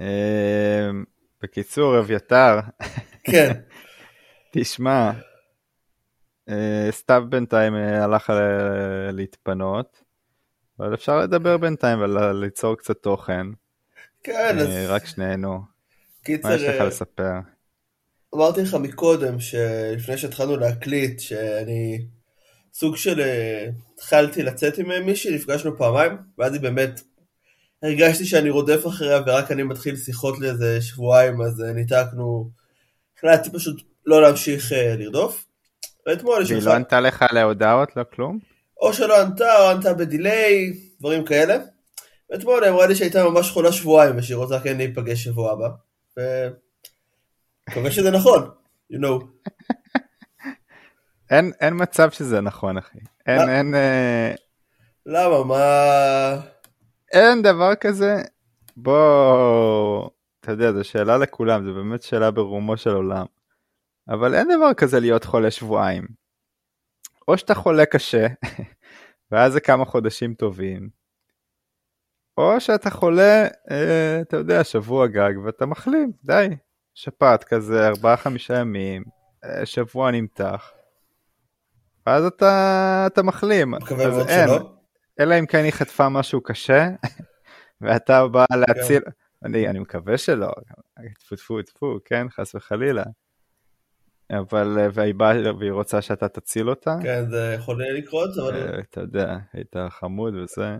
אה, בקיצור, אביתר, כן. תשמע, אה, סתיו בינתיים אה, הלך ל- להתפנות, אבל אפשר לדבר בינתיים וליצור קצת תוכן, כן, אז אה, רק שנינו. מה קיצר, יש לך אה, לספר? אמרתי לך מקודם, שלפני שהתחלנו להקליט, שאני סוג של... אה, התחלתי לצאת עם אה, מישהי, נפגשנו פעמיים, ואז היא באמת... הרגשתי שאני רודף אחריה ורק אני מתחיל שיחות לאיזה שבועיים, אז אה, ניתקנו... החלטתי פשוט לא להמשיך אה, לרדוף. ואתמול לך... לא ענתה לך להודעות, לא כלום? או שלא ענתה, או ענתה בדיליי, דברים כאלה. ואתמול היא אמרה לי שהייתה ממש חולה שבועיים, ושהיא רוצה כן להיפגש שבוע הבא. ו... מקווה שזה נכון, you know. אין, אין מצב שזה נכון, אחי. אין, מה? אין, אה, למה, מה... אין דבר כזה. בוא, אתה יודע, זו שאלה לכולם, זו באמת שאלה ברומו של עולם. אבל אין דבר כזה להיות חולה שבועיים. או שאתה חולה קשה, ואז זה כמה חודשים טובים, או שאתה חולה, אה, אתה יודע, שבוע גג, ואתה מחלים, די. שפעת כזה, ארבעה חמישה ימים, אה, שבוע נמתח. ואז אתה, אתה מחלים. מקווה מאוד אין, שלא. אלא אם כן היא חטפה משהו קשה, ואתה בא להציל, אני, אני מקווה שלא, טפו טפו טפו, כן, חס וחלילה. אבל, אה, והיא באה והיא רוצה שאתה תציל אותה, כן, זה יכול לקרות, אבל... אה, אתה יודע, היית חמוד וזה.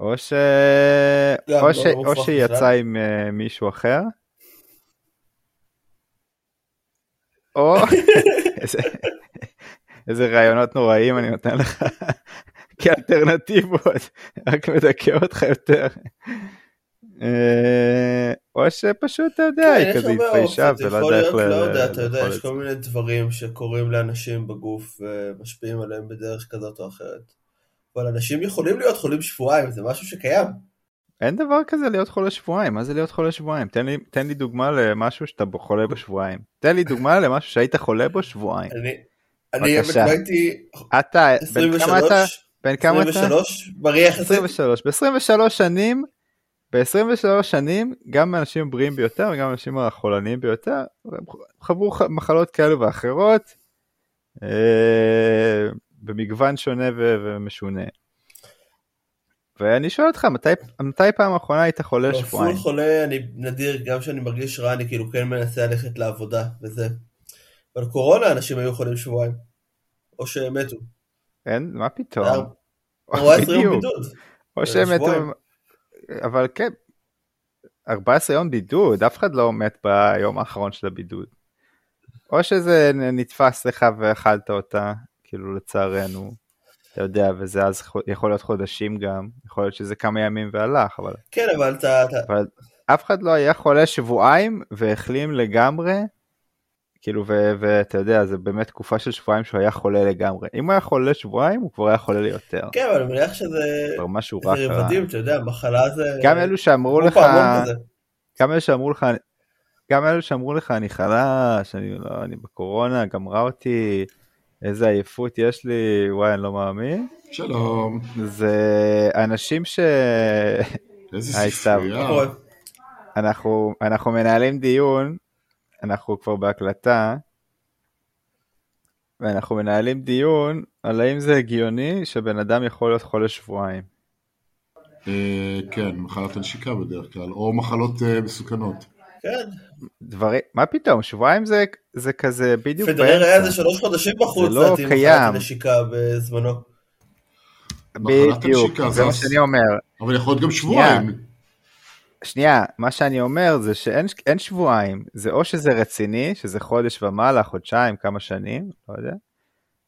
או ש... גם או, לא ש... מופרך או שהיא. יצאה עם uh, מישהו אחר, או... איזה רעיונות נוראים אני נותן לך כאלטרנטיבות, רק מדכא אותך יותר. אה, או שפשוט, אתה יודע, כן, היא כזה התביישה ולא יודע איך לא יודע, אתה יודע, יש כל. מיני דברים שקורים לאנשים בגוף ומשפיעים עליהם בדרך כזאת או אחרת. אבל אנשים יכולים להיות חולים שבועיים, זה משהו שקיים. אין דבר כזה להיות חולה שבועיים, מה זה להיות חולה שבועיים? תן לי, תן לי דוגמה למשהו שאתה חולה בו שבועיים. תן לי דוגמה למשהו שהיית חולה בו שבועיים. אני, אני בבקשה. הייתי אתה, בן כמה אתה? 23, בן כמה אתה? 23, בריא יחסית. 23. ב-23 שנים, ב-23 שנים, גם האנשים הבריאים ביותר וגם האנשים החולניים ביותר, הם חוו ח- מחלות כאלו ואחרות, אה, במגוון שונה ו- ומשונה. ואני שואל אותך, מתי, מתי פעם האחרונה היית חולה לא, שבועיים? פול חולה, אני נדיר, גם כשאני מרגיש רע, אני כאילו כן מנסה ללכת לעבודה וזה. אבל קורונה, אנשים היו חולים שבועיים. או שהם מתו. אין, מה פתאום? היה 14 יום. בידוד. או שהם מתו. אבל כן, 14 יום בידוד, אף אחד לא מת ביום האחרון של הבידוד. או שזה נתפס לך ואכלת אותה, כאילו לצערנו, אתה יודע, וזה אז יכול להיות חודשים גם, יכול להיות שזה כמה ימים והלך, אבל, כן, אבל. אתה- אבל אף אחד לא היה חולה שבועיים והחלים לגמרי, כאילו, ואתה יודע, זה באמת תקופה של שבועיים שהוא היה חולה לגמרי. אם הוא היה חולה שבועיים, הוא כבר היה חולה ליותר. כן, אבל אני מניח שזה... כבר משהו רע זה קרה. רבדים, אתה יודע, מחלה זה... גם אלו שאמרו לך. גם אלו שאמרו לך, גם אלו שאמרו לך אני חלש, אני לא, אני בקורונה, גמרה אותי, איזה עייפות יש לי, וואי, אני לא מאמין. שלום, זה אנשים ש... איזה. ספרייה. קורה. אנחנו, אנחנו מנהלים דיון, אנחנו כבר בהקלטה, ואנחנו מנהלים דיון על האם זה הגיוני שבן אדם יכול להיות חולה שבועיים. אה, כן, מחלת הנשיקה בדרך כלל, או מחלות אה, מסוכנות. כן, דברים, מה פתאום, שבועיים זה, זה כזה בדיוק פדרר היה באמצע. איזה שלוש חודשים בחוץ, זה לא קיים. מחלת הנשיקה בזמנו. בדיוק, זה מה שאני אומר. אבל יכול להיות גם שבועיים. שנייה, מה שאני אומר זה שאין אין שבועיים, זה או שזה רציני, שזה חודש ומעלה, חודשיים, כמה שנים, לא יודע,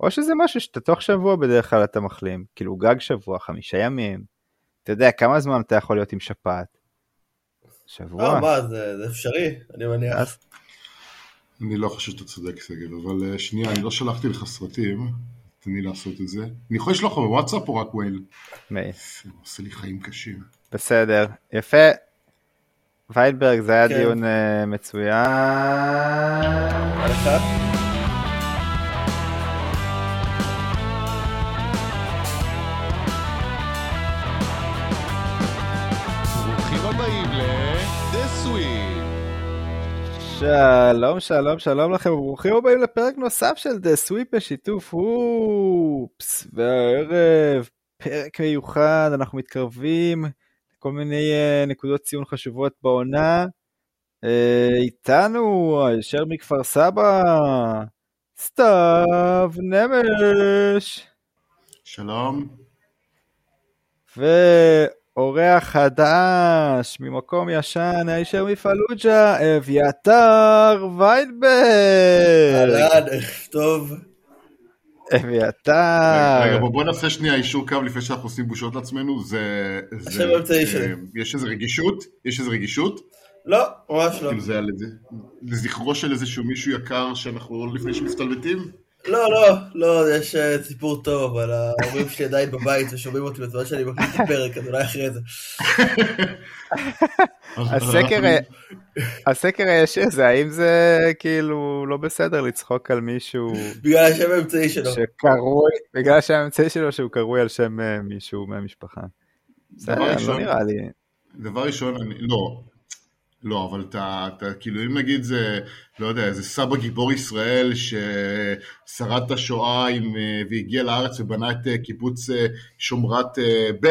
או שזה משהו שאתה תוך שבוע בדרך כלל אתה מחלים, כאילו גג שבוע, חמישה ימים, אתה יודע כמה זמן אתה יכול להיות עם שפעת? שבוע? אה, מה, זה זה אפשרי, אני מניח. אז- אני לא חושב שאתה צודק, שגב, אבל אה, שנייה, אני לא שלחתי לך סרטים, תן לי לעשות את זה. אני יכול לשלוח לך בוואטסאפ או רק וייל? מי, זה עושה לי חיים קשים. בסדר, יפה. ויילברג זה היה כן. דיון אה, מצוין. שלום, שלום, שלום לכם, וברוכים הבאים לפרק נוסף של דה סוויפ בשיתוף אופס. והערב, פרק מיוחד, אנחנו מתקרבים לכל מיני uh, נקודות ציון חשובות בעונה. Uh, איתנו, הישר מכפר סבא, סתיו נמש. שלום. ואורח חדש ממקום ישן, הישר מפלוג'ה, אביתר ויינברג. אהלן, ערב טוב. אביתר. רגע, בוא, נעשה שנייה אישור קו לפני שאנחנו עושים בושות לעצמנו. זה... זה השם האמצעי אה, שלי. יש איזה רגישות? יש איזה רגישות? לא, ממש לא. זה על איזה... לזכרו של איזשהו מישהו יקר שאנחנו לפני שמסתלבטים? לא, לא, לא, יש אה, סיפור טוב, אבל ההורים שלי עדיין בבית ושומעים אותי בזמן שאני מקליט את הפרק, אז אולי אחרי זה. הסקר, הסקר הישיר זה האם זה כאילו לא בסדר לצחוק על מישהו בגלל השם האמצעי שלו. שקרוי, בגלל שהאמצעי שלו שהוא קרוי על שם אה, מישהו מהמשפחה. בסדר, לא ראשון- נראה לי. דבר ראשון, אני, לא, לא, אבל אתה, אתה, כאילו, אם נגיד זה, לא יודע, איזה סבא גיבור ישראל ששרד את השואה עם, אה, והגיע לארץ ובנה את אה, קיבוץ שומרת ב',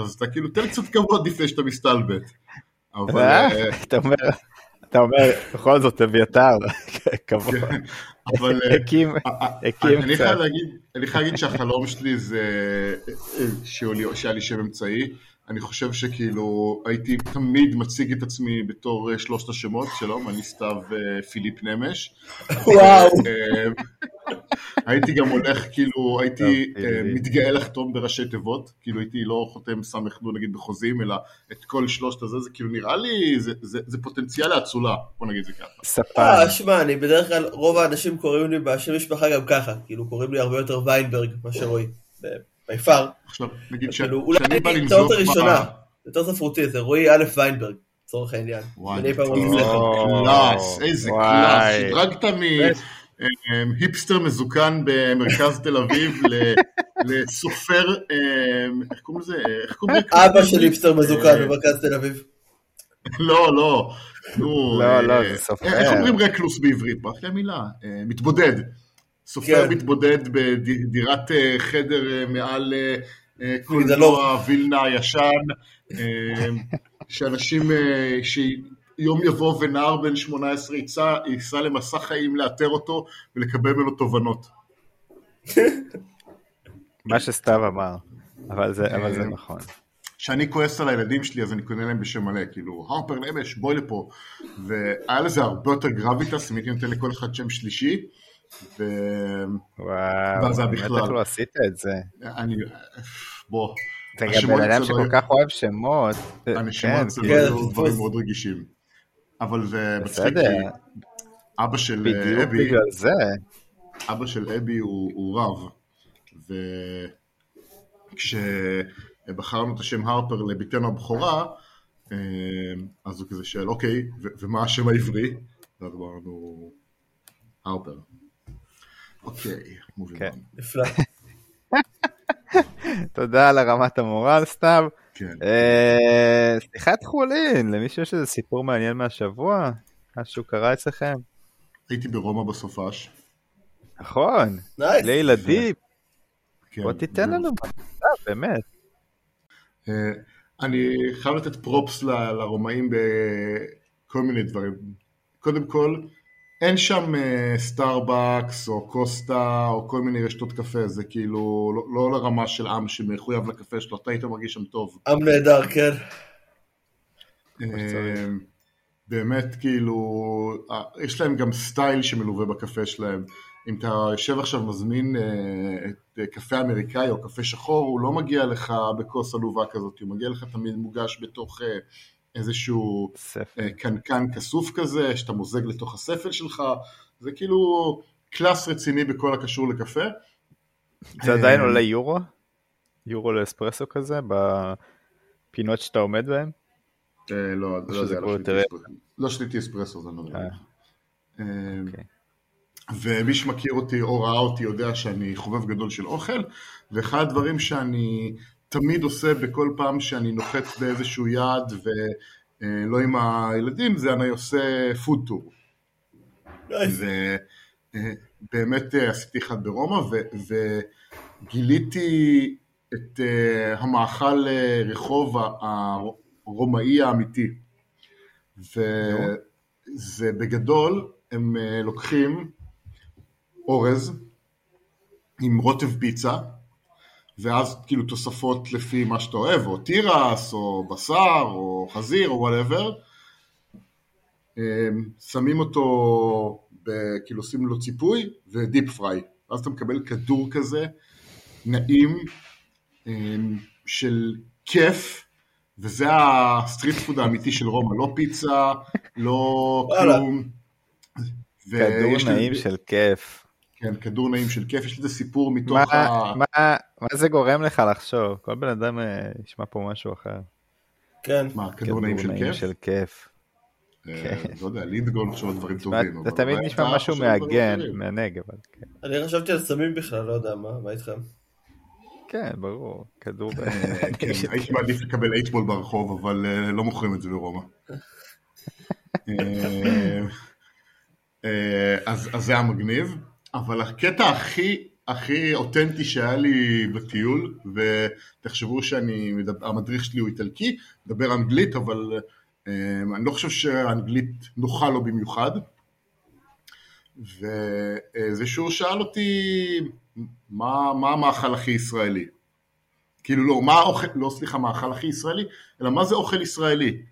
אז אתה כאילו, תן קצת כבוד לפני שאתה מסתלבט. אבל, אה? אה, אתה אומר, אתה אומר, בכל זאת אביתר, כבוד, אבל אה, הקים, הקים קצת. אני חייב להגיד שהחלום שלי זה שהיה לי שם אמצעי. אני חושב שכאילו הייתי תמיד מציג את עצמי בתור אה, שלושת השמות, שלום, אני סתיו אה, פיליפ נמש. וואו. אה, הייתי גם הולך, כאילו, הייתי אה. מתגאה לחתום בראשי תיבות, כאילו הייתי לא חותם סמ"ך נגיד בחוזים, אלא את כל שלושת הזה, זה כאילו נראה לי, זה- פוטנציאל לאצולה, בוא נגיד זה ככה. ספן. אה, שמע, אני בדרך כלל, רוב האנשים קוראים לי בשם משפחה גם ככה, כאילו קוראים לי הרבה יותר ויינברג מאשר רועי. By far. עכשיו, נגיד ש- כאילו, אולי הטעות ב- הראשונה, יותר ספרותי, זה רועי א' ויינברג, לצורך העניין. וואי, אני קלאס, איזה. קלאס, שדרגת מהיפסטר מזוקן במרכז תל אביב ל- לסופר, אה, איך קוראים לזה? איך קוראים לזה? אבא של היפסטר מזוקן אה, במרכז תל אביב. לא, לא. נו, לא, אה, לא, זה סופר. איך אומרים רקלוס בעברית? ברח לי המילה. אה, מתבודד. סופר כן. מתבודד בדירת אה, חדר אה, מעל אה, אה, מגדלור. קולנוע וילנה הישן, שאנשים, שיום יבוא ונער בן 18 ייסע, ייסע למסע חיים לאתר אותו ולקבל ממנו תובנות. מה שסתיו אמר, אבל זה אבל זה אה, נכון. כשאני כועס על הילדים שלי אז אני קונה להם בשם מלא, כאילו, הרפר נמש, בואי לפה. והיה לזה הרבה יותר גרביטס, אם הייתי נותן לכל אחד שם שלישי. ואני, וואו, זה בכלל. איך לא עשית את זה. בוא, אתה גם בן אדם שכל כך אוהב שמות. הנשמות כן, כאילו, כן, זה דברים. מאוד רגישים. אבל זה מצחיק, אבא של אה, בדיוק אבי, בגלל זה. אבא של אבי הוא, הוא רב, וכשבחרנו את השם הרפר לביתנו הבכורה, אה, אז הוא כזה שואל, אוקיי, ו- ומה השם העברי? ואז אמרנו, הרפר. אוקיי, מוביל. כן. נפלא. תודה על הרמת המורל סתיו. כן. אה, שיחת חולין, למישהו יש איזה סיפור מעניין מהשבוע? משהו קרה אצלכם? הייתי ברומא בסופש. נכון, nice. לילדים, כן. בוא תיתן לנו, אה, באמת. אה, אני חייב לתת props ל- לרומאים בכל מיני דברים. קודם כל, אין שם אה, סטארבקס או קוסטה או כל מיני רשתות קפה, זה כאילו לא, לא לרמה של עם שמחויב לקפה שלו, אתה היית מרגיש שם טוב. עם נהדר, כן. אה, באמת כאילו, אה, יש להם גם סטייל שמלווה בקפה שלהם. אם אתה יושב עכשיו מזמין אה, את אה, קפה אמריקאי או קפה שחור, הוא לא מגיע לך בכוס עלובה כזאת, הוא מגיע לך תמיד מוגש בתוך אה, איזשהו ספר. אה, קנקן כסוף כזה, שאתה מוזג לתוך הספל שלך, זה כאילו קלאס רציני בכל הקשור לקפה. זה עדיין אה, עולה יורו? יורו לאספרסו כזה? בפינות שאתה עומד בהן? אה, לא, לא לא שתיתי יותר- אספרסו. לא שתיתי אספרסו, זה לא אה, אוקיי. ומי שמכיר אותי או ראה אותי יודע שאני חובב גדול של אוכל, ואחד הדברים שאני תמיד עושה בכל פעם שאני נוחת באיזשהו יעד אה, לא עם הילדים, זה אני עושה פוד טור. ובאמת אה, עשיתי אחד ברומא, וגיליתי את אה, המאכל אה, רחוב הרומאי האמיתי. וזה בגדול, הם אה, לוקחים אורז עם רוטב פיצה, ואז כאילו תוספות לפי מה שאתה אוהב, או תירס, או בשר, או חזיר, או וואטאבר. שמים אותו, ב- כאילו עושים לו ציפוי, ו deep fry. ואז אתה מקבל כדור כזה, נעים, אמ, של כיף, וזה ה street food האמיתי של רומא, לא פיצה, לא. כלום. כדור ויש לי- נעים של כיף. כן, כדור נעים של כיף, יש לזה סיפור מתוך מה, ה... מה, מה זה גורם לך לחשוב? כל בן אדם אה, ישמע פה משהו אחר. כן. מה, כדור נעים של כיף? של כיף. אה, לא יודע, לידגול חושב על דברים טובים. זה תמיד אולי נשמע משהו אחרים. מענג, אבל כן. אני חשבתי על סמים בכלל, לא יודע מה, מה איתכם? כן, ברור, כדור... אה, כן, הייתי. מעדיף לקבל אייטבול ברחוב, אבל אה, לא מוכרים את זה ברומא. אה, אה, אז אז זה היה מגניב, אבל הקטע הכי הכי אותנטי שהיה לי בטיול, ותחשבו שאני, המדריך שלי הוא איטלקי, מדבר אנגלית, אבל אה, אני לא חושב שהאנגלית נוחה לו במיוחד. וזה שהוא שאל אותי מה, מה המאכל הכי ישראלי. כאילו לא, מה האוכל, לא סליחה, מאכל הכי ישראלי, אלא מה זה אוכל ישראלי.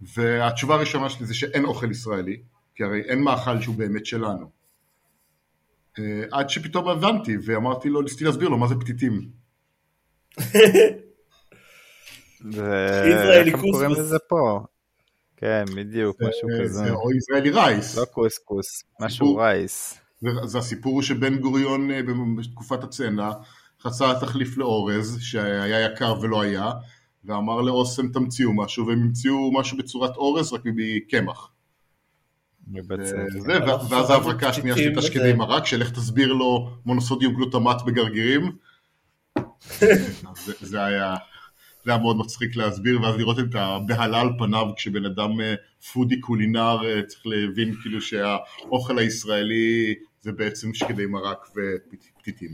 והתשובה הראשונה שלי זה שאין אוכל ישראלי, כי הרי אין מאכל שהוא באמת שלנו. אה, עד שפתאום הבנתי ואמרתי לו, ניסיתי להסביר לו מה זה פתיתים. זה... ישראלי קוראים קוסקוס. לזה פה? כן, בדיוק, משהו זה- כזה. זה או ישראלי רייס. לא קוסקוס, משהו. רייס. זה, הסיפור שבן גוריון אה, בתקופת הצנע חצה תחליף לאורז שהיה יקר ולא היה ואמר לאוסם תמציאו משהו והם המציאו משהו בצורת אורז רק מקמח. וזה, ו- ואז ההברקה השנייה שלי פתיתים תשקדי. מרק שלך תסביר לו מונוסודיום גלוטמט בגרגירים. זה, זה היה זה היה מאוד מצחיק להסביר ואז לראות את הבהלה על פניו כשבן אדם אה, פודי קולינר אה, צריך להבין כאילו שהאוכל הישראלי זה בעצם שקדי מרק ופתיתים.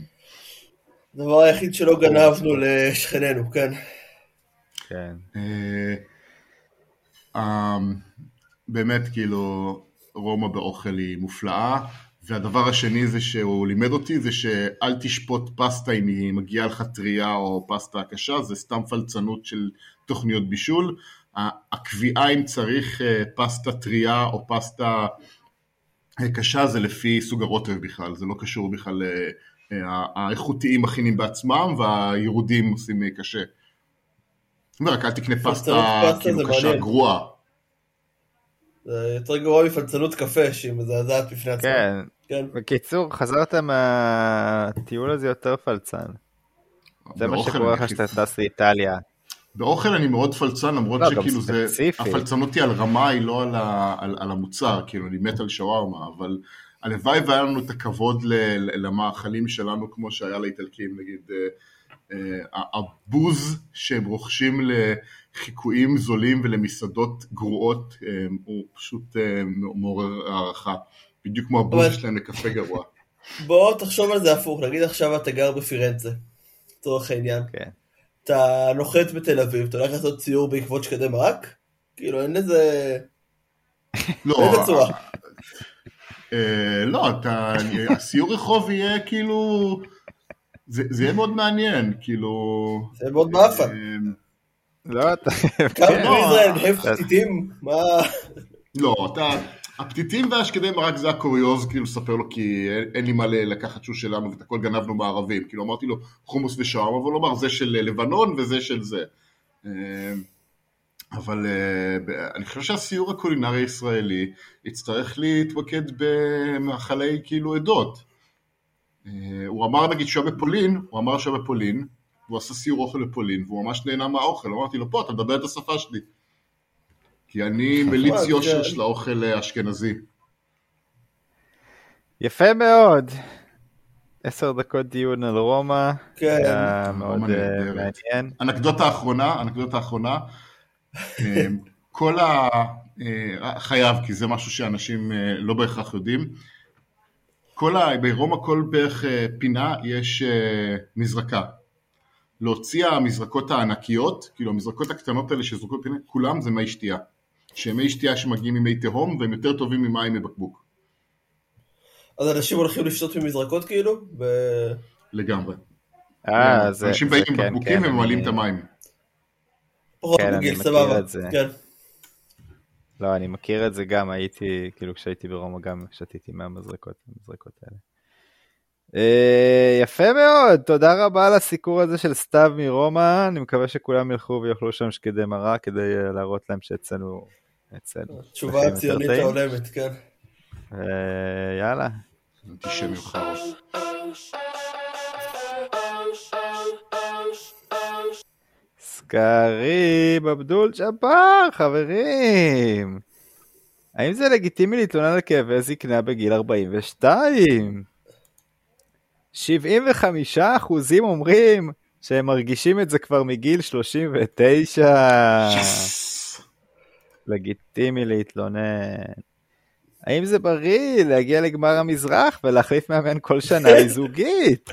הדבר היחיד שלא גנבנו לשכנינו, כן. כן. אה, אה, באמת כאילו רומא באוכל היא מופלאה והדבר השני זה שהוא לימד אותי זה שאל תשפוט פסטה אם היא מגיעה לך טריה או פסטה קשה זה סתם פלצנות של תוכניות בישול. הקביעה אם צריך אה, פסטה טריה או פסטה אה, קשה זה לפי סוג הרוטב בכלל זה לא קשור בכלל אה, האיכותיים מכינים בעצמם והירודים עושים קשה. רק אל תקנה פסטה כאילו קשה. גרועה זה יותר גרוע מפלצנות קפה שהיא מזעזעת בפני עצמה. כן. כן. בקיצור, חזרת מהטיול הזה יותר פלצן. זה מה שקורה לך שאתה טס לאיטליה. באוכל אני מאוד פלצן למרות לא, שכאילו זה, ספציפי. הפלצנות היא על רמה היא לא על, ה, על, על המוצר, כאילו אני מת על שווארמה, אבל הלוואי והיה לנו את הכבוד ל, ל- למאכלים שלנו כמו שהיה לאיטלקים, נגיד אה, אה, הבוז שהם רוכשים לחיקויים זולים ולמסעדות גרועות אה, הוא פשוט אה, מעורר הערכה, בדיוק כמו הבוז שלהם לקפה גרוע. בוא תחשוב על זה הפוך, נגיד עכשיו אתה גר בפירנצה, לצורך העניין. כן. אתה נוחת בתל אביב, אתה הולך לעשות ציור בעקבות שקדי מרק? כאילו אין לזה... לא, באיזה צורה? אה, לא, אתה, הסיור רחוב יהיה כאילו, זה, זה יהיה מאוד מעניין, כאילו, זה מאוד מאפן. אה, לא, אתה... כמה. בישראל נהב אתה- פתיתים? מה... לא, אתה, הפתיתים והשקדי מרק זה הקוריוז, כאילו, לספר לו כי אין, לי מה לקחת שהוא שלנו ואת הכל גנבנו מהערבים, כאילו, אמרתי לו חומוס ושווארמה, אבל הוא אמר זה של לבנון וזה של זה. אה, אבל אה, אני חושב שהסיור הקולינרי הישראלי יצטרך להתמקד במאכלי כאילו עדות. אה, הוא אמר נגיד שהוא היה בפולין, הוא אמר שהוא היה בפולין, הוא עשה סיור אוכל בפולין, והוא ממש נהנה מהאוכל, אמרתי לו, פה, אתה מדבר את השפה שלי. כי אני מליץ נכון, יושר כן. של האוכל האשכנזי. יפה מאוד. עשר דקות דיון על רומא. כן. היה מאוד אה. מעניין. אנקדוטה אחרונה, אנקדוטה אחרונה. אה, כל ה... אה, חייב, כי זה משהו שאנשים אה, לא בהכרח יודעים. כל ה... ברומא כל בערך אה, פינה יש מזרקה. להוציא המזרקות הענקיות, כאילו המזרקות הקטנות האלה שזרוקות פינה, כולם זה מי שתייה. שהם מי שתייה שמגיעים ממי תהום והם יותר טובים ממים מבקבוק. אז אנשים הולכים לשתות ממזרקות כאילו? ב... לגמרי. אה, זה... אנשים באים עם כן, בקבוקים כן, וממלאים את המים. כן, אני מכיר את זה. כן. לא, אני מכיר את זה גם, הייתי, כאילו כשהייתי ברומא גם שתיתי מהמזרקות, המזרקות האלה. Uh, יפה מאוד, תודה רבה על הסיקור הזה של סתיו מרומא, אני מקווה שכולם ילכו ויאכלו שם שקדי מרק כדי uh, להראות להם שאצלנו... אצלנו. תשובה הציונית ההולמת, כן. Uh, יאללה. אנטישמי חרוס. סקרים, אבדול ג'אבר, חברים. האם זה לגיטימי להתלונן על כאבי זקנה בגיל 42? 75 אחוזים אומרים שהם מרגישים את זה כבר מגיל 39. Yes. לגיטימי להתלונן. האם זה בריא להגיע לגמר המזרח ולהחליף מאמן כל שנה לזוגית?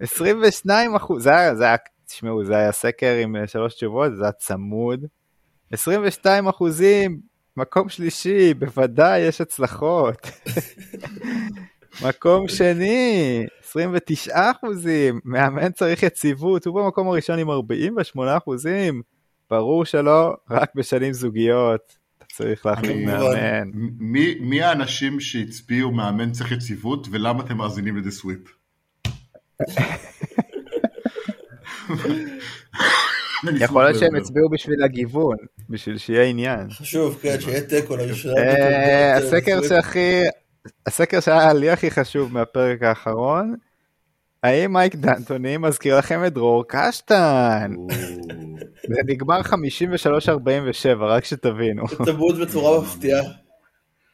22 אחוז, זה היה, תשמעו, זה היה סקר עם אה, שלוש תשובות, זה היה צמוד. 22 אחוזים, מקום שלישי, בוודאי יש הצלחות. מקום שני, 29 אחוזים, מאמן צריך יציבות, הוא במקום הראשון עם 48 אחוזים, ברור שלא, רק בשנים זוגיות, אתה צריך להחליט מאמן. מי, מי האנשים שהצביעו מאמן צריך יציבות, ולמה אתם מאזינים לדה סוויפ? יכול להיות שהם הצביעו בשביל הגיוון, בשביל שיהיה עניין. חשוב, כן, שיהיה תיקו אה, הסקר שהכי, הסקר שהיה לי הכי חשוב מהפרק האחרון, האם מייק דנטוני מזכיר לכם את דרור קשטן? זה נגמר 53-47, רק שתבינו. תמות בצורה מפתיעה.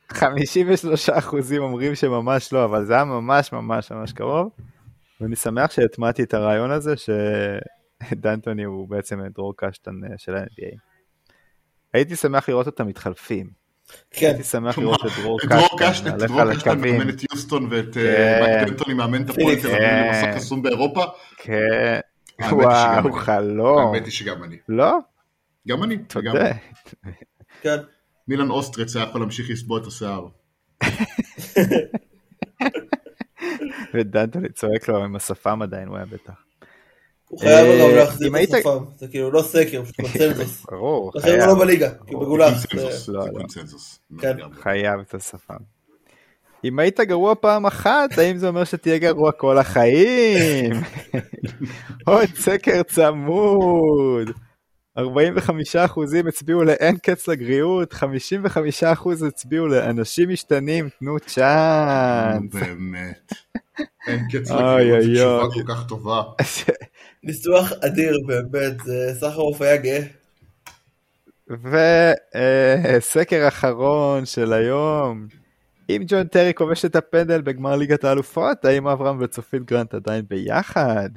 53 אחוזים אומרים שממש לא, אבל זה היה ממש ממש ממש קרוב. ואני שמח שהטמעתי את הרעיון הזה שדנטוני הוא בעצם דרור קשטן של ה-NBA. הייתי שמח לראות אותם מתחלפים. כן. הייתי שמח לראות את דרור קשטן, דרור קשטן מאמן את יוסטון ואת אה, כן. מייק דנטוני מאמן את הפועל תל אביב למסע קסום באירופה. כן. וואו, חלום. האמת היא שגם אני. לא? גם אני. תודה. כן. מילן אוסטרץ היה יכול להמשיך לסבוע את השיער. ודנטוני צועק לו עם השפם עדיין, הוא היה בטח. הוא חייב גם אה, להחזיר את השפם, זה כאילו לא סקר, פשוט קונצנזוס. ברור, חייב. לא בליגה, כי בגולח. זה קונצנזוס. כן. חייב את השפם. אם היית גרוע פעם אחת, האם זה אומר שתהיה גרוע כל החיים? עוד סקר צמוד. 45% הצביעו לאין קץ לגריעות, 55% הצביעו לאנשים משתנים, תנו צ'אנס. באמת. אין קץ זו תשובה כל כך טובה. ניסוח אדיר באמת, סחרוף היה גאה. וסקר אחרון של היום, אם ג'ון טרי כובש את הפנדל בגמר ליגת האלופות, האם אברהם וצופית גרנט עדיין ביחד?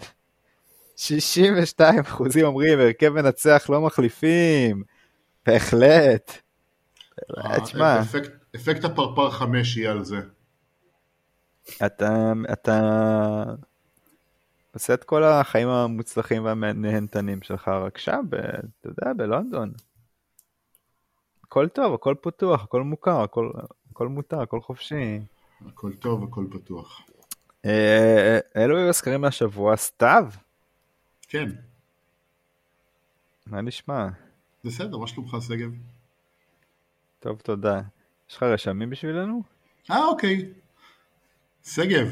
62 אחוזים אומרים, הרכב מנצח לא מחליפים. בהחלט. אה, תשמע. אפקט הפרפר 5 יהיה על זה. אתה, אתה עושה את כל החיים המוצלחים והנהנתנים שלך רק שם, ב, אתה יודע, בלונדון. הכל טוב, הכל פתוח, הכל מוכר, הכל, הכל מותר, הכל חופשי. הכל טוב, הכל פתוח. אה, אלו היו הסקרים מהשבוע, סתיו. כן. מה נשמע? בסדר, מה שלומך שגב? טוב, תודה. יש לך רשמים בשבילנו? אה, אוקיי. שגב.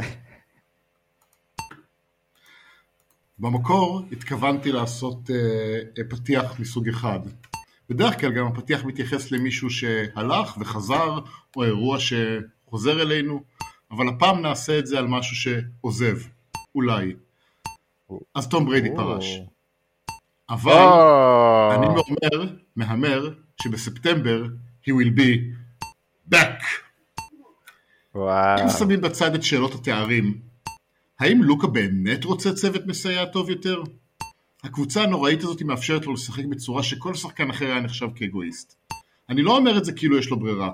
במקור התכוונתי לעשות uh, פתיח מסוג אחד. בדרך כלל גם הפתיח מתייחס למישהו שהלך וחזר, או אירוע שחוזר אלינו, אבל הפעם נעשה את זה על משהו שעוזב, אולי. אז תום בריידי פרש. אבל אני אומר, מהמר, שבספטמבר he will be back. וואו. אם שמים בצד את שאלות התארים, האם לוקה באמת רוצה צוות מסייע טוב יותר? הקבוצה הנוראית הזאת מאפשרת לו לשחק בצורה שכל שחקן אחר היה נחשב כאגואיסט. אני לא אומר את זה כאילו יש לו ברירה.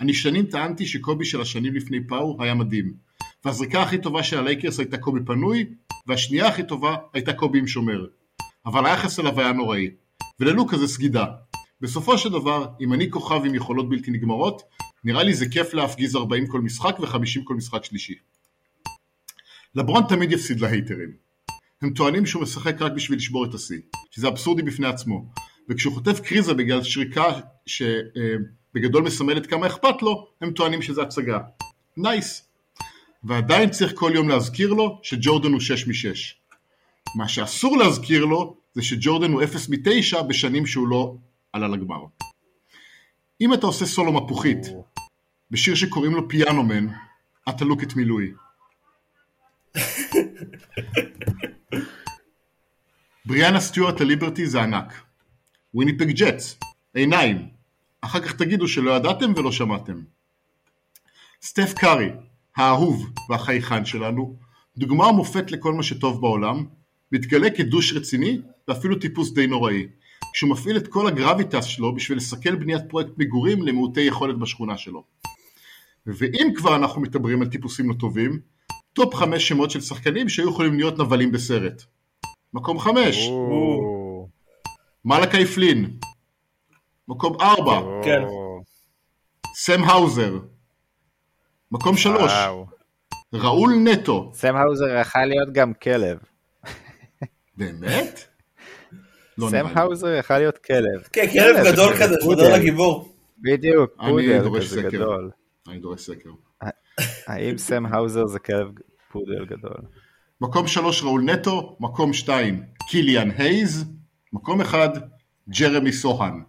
אני שנים טענתי שקובי של השנים לפני פאו היה מדהים. והזריקה הכי טובה של הלייקרס הייתה קובי פנוי, והשנייה הכי טובה הייתה קובי עם שומר. אבל היחס אליו היה נוראי. וללוק כזה סגידה. בסופו של דבר, אם אני כוכב עם יכולות בלתי נגמרות, נראה לי זה כיף להפגיז 40 כל משחק ו-50 כל משחק שלישי. לברון תמיד יפסיד להייטרים. הם טוענים שהוא משחק רק בשביל לשבור את השיא, שזה אבסורדי בפני עצמו. וכשהוא חוטף קריזה בגלל שריקה שבגדול מסמלת כמה אכפת לו, הם טוענים שזה הצגה. Nice. ועדיין צריך כל יום להזכיר לו שג'ורדן הוא 6 מ-6. מה שאסור להזכיר לו זה שג'ורדן הוא 0 מ-9 בשנים שהוא לא עלה לגמר. אם אתה עושה סולו מפוחית בשיר שקוראים לו Piano Man, אתה לוק את מילואי. בריאנה סטיוארט הליברטי זה ענק. וויניפג ג'טס, עיניים. אחר כך תגידו שלא ידעתם ולא שמעתם. סטף קארי, האהוב והחייכן שלנו, דוגמה ומופת לכל מה שטוב בעולם, מתגלה כ douche רציני ואפילו טיפוס די נוראי, כשהוא מפעיל את כל ה gravitas שלו בשביל לסכל בניית פרויקט מגורים למעוטי יכולת בשכונה שלו. ואם כבר אנחנו מדברים על טיפוסים לא טובים, top חמש שמות של שחקנים שהיו יכולים להיות נבלים בסרט. מקום חמש, מלאקי פלין. מקום ארבע, כן. סם האוזר. מקום שלוש. ראול נטו. סם האוזר יכל להיות גם כלב. באמת? לא סם. האוזר יכל להיות כלב. כן, כלב גדול זה כזה, פודל. שחוזר לגיבור. בדיוק, פודל כזה. גדול. אני דורש סקר. האם סם האוזר זה כלב פודל גדול? מקום שלוש ראול נטו, מקום שתיים קיליאן הייז, מקום אחד ג'רמי סוהן.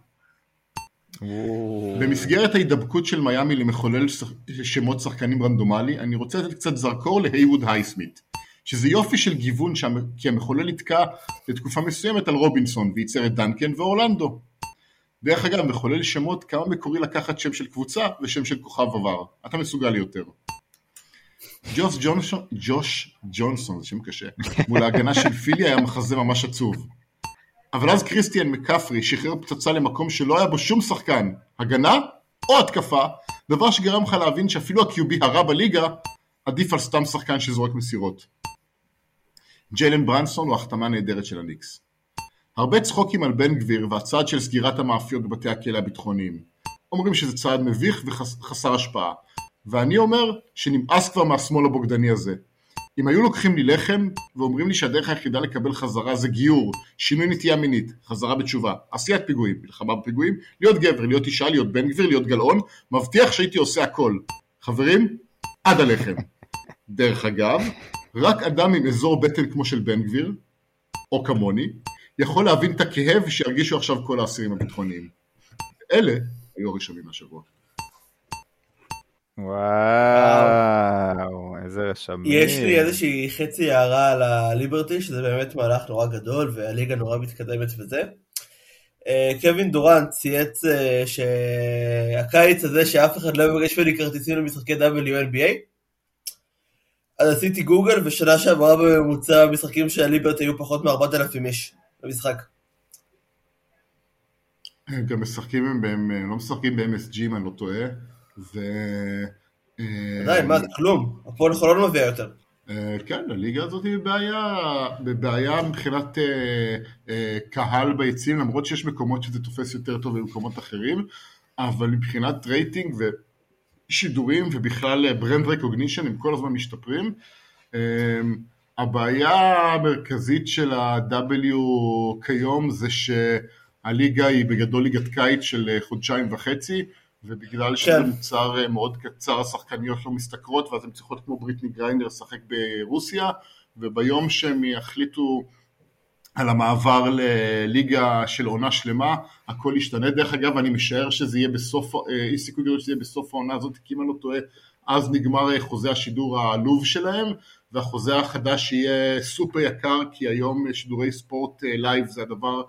במסגרת ההידבקות של מיאמי למחולל שמות שחקנים רנדומלי, אני רוצה לתת קצת זרקור להייווד הייסמית, שזה יופי של גיוון שהמ- כי המחולל נתקע לתקופה מסוימת על רובינסון וייצר את דנקן ואורלנדו. דרך אגב, מחולל שמות כמה מקורי לקחת שם של קבוצה ושם של כוכב עבר. אתה מסוגל יותר. ג'וש ג'ונסון, ג'וש ג'ונסון, זה שם קשה, מול ההגנה של פילי היה מחזה ממש עצוב. אבל אז קריסטיאן מקפרי שחרר פצצה למקום שלא היה בו שום שחקן, הגנה או התקפה, דבר שגרם לך להבין שאפילו הקיובי הרע בליגה עדיף על סתם שחקן שזורק מסירות. ג'יילן ברנסון הוא החתמה נהדרת של הניקס. הרבה צחוקים על בן גביר והצעד של סגירת המאפיות בבתי הכלא הביטחוניים. אומרים שזה צעד מביך וחסר השפעה. ואני אומר שנמאס כבר מהשמאל הבוגדני הזה. אם היו לוקחים לי לחם ואומרים לי שהדרך היחידה לקבל חזרה זה גיור, שינוי נטייה מינית, חזרה בתשובה, עשיית פיגועים, מלחמה בפיגועים, להיות גבר, להיות אישה, להיות בן גביר, להיות גלאון, מבטיח שהייתי עושה הכל. חברים, עד הלחם. דרך אגב, רק אדם עם אזור בטן כמו של בן גביר, או כמוני, יכול להבין את הכאב שירגישו עכשיו כל האסירים הביטחוניים. אלה היו הראשונים מהשבוע. וואו, איזה רשמים. יש לי איזושהי חצי הערה על הליברטי, שזה באמת מהלך נורא גדול, והליגה נורא מתקדמת וזה. אה, קווין דורנט צייץ אה, שהקיץ הזה שאף אחד לא יבקש ממני כרטיסים למשחקי WNBA. אז עשיתי גוגל, ושנה שעברה בממוצע המשחקים של הליברטי היו פחות מ-4,000 איש במשחק. גם משחקים הם, הם לא משחקים ב-MSG אם אני לא טועה, ו... אה, עדיין, מה זה כלום, הפועל חולון מביאה יותר. אה, כן, הליגה הזאת היא בבעיה, בבעיה מבחינת אה, אה, קהל ביציעים, למרות שיש מקומות שזה תופס יותר טוב במקומות אחרים, אבל מבחינת רייטינג ושידורים ובכלל brand recognition הם כל הזמן משתפרים. אה, הבעיה המרכזית של ה-W כיום זה שהליגה היא בגדול ליגת קיץ של אה, חודשיים וחצי, ובגלל שזה כן. מוצר אה, מאוד קצר השחקניות לא משתכרות ואז הן צריכות כמו בריטני גריינדר לשחק ברוסיה וביום שהם יחליטו על המעבר לליגה של עונה שלמה הכל ישתנה דרך אגב אני משער שזה יהיה בסוף, אה, יש סיכוי גדול שזה יהיה בסוף העונה הזאת כי אם אני לא טועה אז נגמר אה, חוזה השידור העלוב שלהם והחוזה החדש יהיה סופר יקר כי היום שידורי ספורט אה, live זה הדבר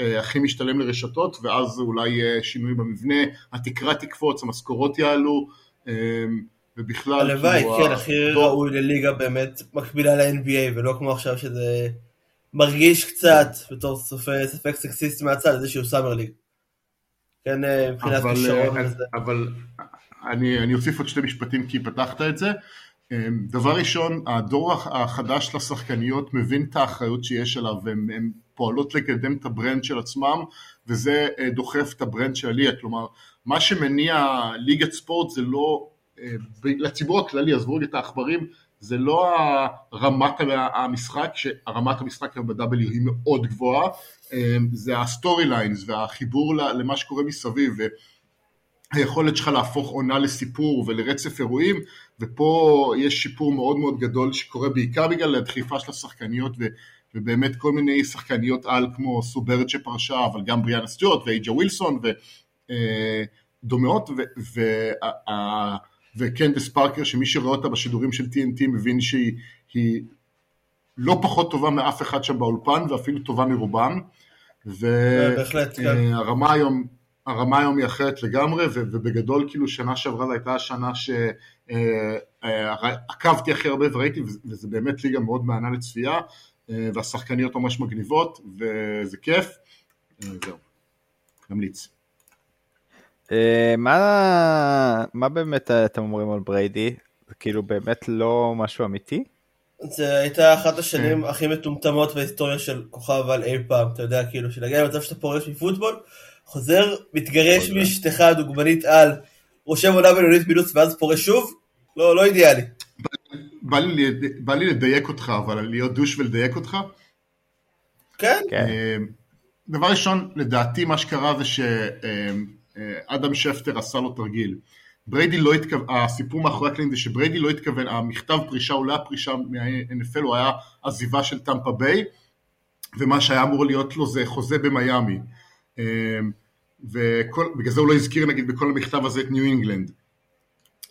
אה, הכי משתלם לרשתות, ואז אולי יהיה שינוי במבנה, התקרה תקפוץ, המשכורות יעלו, אה, ובכלל... הלוואי, כאילו, כן, הכי דור- ראוי לליגה באמת מקבילה ל-NBA, ולא כמו עכשיו שזה מרגיש קצת בתור ספק, ספק סקסיסט מהצד, איזה שהוא summer league. כן, מבחינת אבל, כישרון וזה. אבל אני, אני אוסיף עוד שתי משפטים כי פתחת את זה. אה, דבר ראשון, הדור החדש של השחקניות מבין את האחריות שיש עליו, והן פועלות לקדם את ה brand של עצמם, וזה אה, דוחף את ה brand של הליגה. כלומר, מה שמניע ליגת ספורט זה לא, אה, לציבור הכללי, עזבו רגע את העכברים, זה לא רמת המשחק, שרמת המשחק ב-W היא מאוד גבוהה, אה, זה ה story lines והחיבור למה שקורה מסביב. היכולת שלך להפוך עונה לסיפור ולרצף אירועים, ופה יש שיפור מאוד מאוד גדול שקורה בעיקר בגלל הדחיפה של השחקניות, ו, ובאמת כל מיני שחקניות על כמו סו בירד שפרשה, אבל גם בריאנה סטיוארט ואייג'ה ווילסון ודומות, ו, ו, ו, וקנדס פארקר, שמי שרואה אותה בשידורים של TNT מבין שהיא היא לא פחות טובה מאף אחד שם באולפן, ואפילו טובה מרובם. אה, בהחלט, כן. והרמה היום, הרמה היום היא אחרת לגמרי, ובגדול כאילו שנה שעברה זו הייתה השנה שעקבתי הכי הרבה וראיתי, וזה- באמת ליגה מאוד מענה לצפייה, אה, והשחקניות ממש מגניבות, וזה כיף. אה, זהו, ממליץ. אה, מה, מה באמת אתם אומרים על בריידי? זה כאילו באמת לא משהו אמיתי? זה הייתה אחת כן. השנים הכי מטומטמות בהיסטוריה של כוכב על אי פעם, אתה יודע, כאילו, שלהגיע למצב שאתה פורש מפוטבול, חוזר, מתגרש. מאשתך, דוגמנית על, רושם עונה בינונית מינוס ואז פורש שוב, לא, לא אידיאלי. בא לי, בא לי לדייק אותך, אבל להיות דוש ולדייק אותך. כן? כן. אה, דבר ראשון, לדעתי מה שקרה זה שאדם שפטר עשה לו תרגיל. בריידי לא התכוון, הסיפור מאחורי הקלעים זה שבריידי לא התכוון, המכתב פרישה הוא לא היה פרישה מה-NFL, הוא היה עזיבה של טמפה ביי, ומה שהיה אמור להיות לו זה חוזה במיאמי. אה, ובגלל זה הוא לא הזכיר נגיד בכל המכתב הזה את ניו אינגלנד.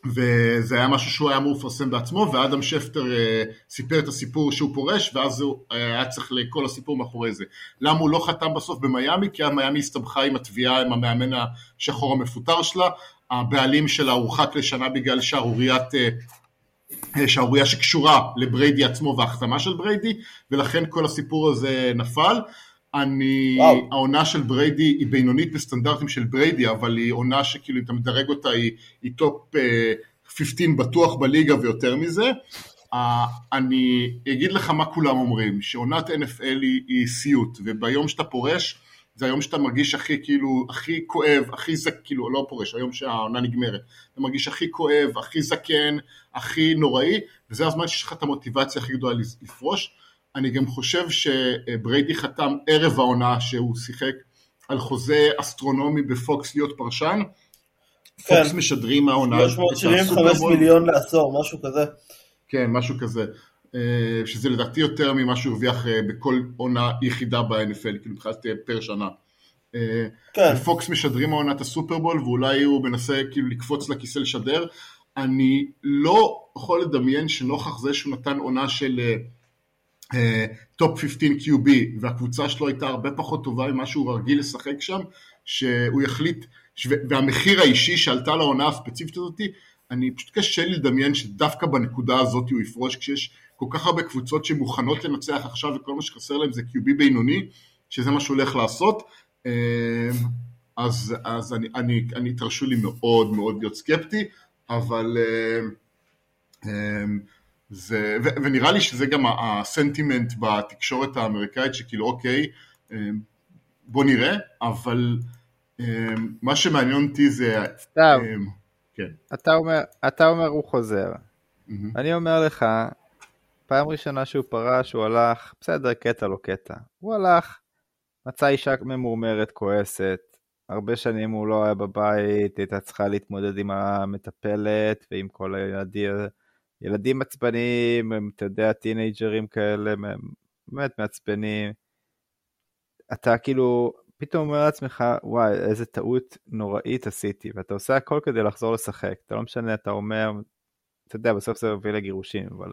וזה היה משהו שהוא היה אמור לפרסם בעצמו, ואדם שפטר אה, סיפר את הסיפור שהוא פורש, ואז הוא אה, היה צריך לכל הסיפור מאחורי זה. למה הוא לא חתם בסוף במיאמי? כי מיאמי הסתבכה עם התביעה עם המאמן השחור המפוטר שלה, הבעלים שלה הורחק לשנה בגלל שערוריית... אה, שערורייה שקשורה לבריידי עצמו וההחתמה של בריידי, ולכן כל הסיפור הזה נפל. אני, וואו. העונה של בריידי היא בינונית בסטנדרטים של בריידי, אבל היא עונה שכאילו אם אתה מדרג אותה היא, היא top אה, 15 בטוח בליגה ויותר מזה. אה, אני אגיד לך מה כולם אומרים, שעונת NFL היא, היא סיוט, וביום שאתה פורש, זה היום שאתה מרגיש הכי כאילו, הכי כואב, הכי זק, כאילו לא פורש, היום שהעונה נגמרת, אתה מרגיש הכי כואב, הכי זקן, הכי נוראי, וזה הזמן שיש לך את המוטיבציה הכי גדולה לפרוש. אני גם חושב שבריידי חתם ערב העונה שהוא שיחק על חוזה אסטרונומי בפוקס להיות פרשן. כן. פוקס משדרים מהעונה את 375 הסופרבול. מיליון לעשור, משהו כזה. כן, משהו כזה. אה, שזה לדעתי יותר ממה שהוא הרוויח אה, בכל עונה יחידה ב-NFL, כאילו מבחינת אה, per שנה. כן. ופוקס משדרים העונה את הסופרבול, ואולי הוא מנסה כאילו לקפוץ לכיסא לשדר. אני לא יכול לדמיין שנוכח זה שהוא נתן עונה של טופ 15 QB, והקבוצה שלו הייתה הרבה פחות טובה ממה שהוא רגיל לשחק שם, שהוא יחליט, והמחיר האישי שעלתה לעונה הספציפית הזאתי, אני פשוט קשה לי לדמיין שדווקא בנקודה הזאת הוא יפרוש, כשיש כל כך הרבה קבוצות שמוכנות לנצח עכשיו וכל מה שחסר להם זה QB בינוני, שזה מה שהוא הולך לעשות. אה, אז, אז אני, אני, אני תרשו לי מאוד מאוד להיות סקפטי, אבל אה, זה, ו, ונראה לי שזה גם הסנטימנט בתקשורת האמריקאית, שכאילו אוקיי, אה, בוא נראה, אבל אה, מה שמעניין אותי זה... סתם, אה, כן. אתה אומר, אתה אומר הוא חוזר. מהמם. אני אומר לך, פעם ראשונה שהוא פרש, הוא הלך, בסדר, קטע לא קטע. הוא הלך, מצא אישה ממורמרת, כועסת. הרבה שנים הוא לא היה בבית, הייתה צריכה להתמודד עם המטפלת ועם כל הילדים, ילדים עצבניים, הם, אתה יודע, טינג'רים כאלה, הם באמת מעצבנים. אתה כאילו, פתאום אומר לעצמך, וואי, איזה טעות נוראית עשיתי, ואתה עושה הכל כדי לחזור לשחק. אתה לא משנה, אתה אומר, אתה יודע, בסוף זה מביא לגירושים, אבל...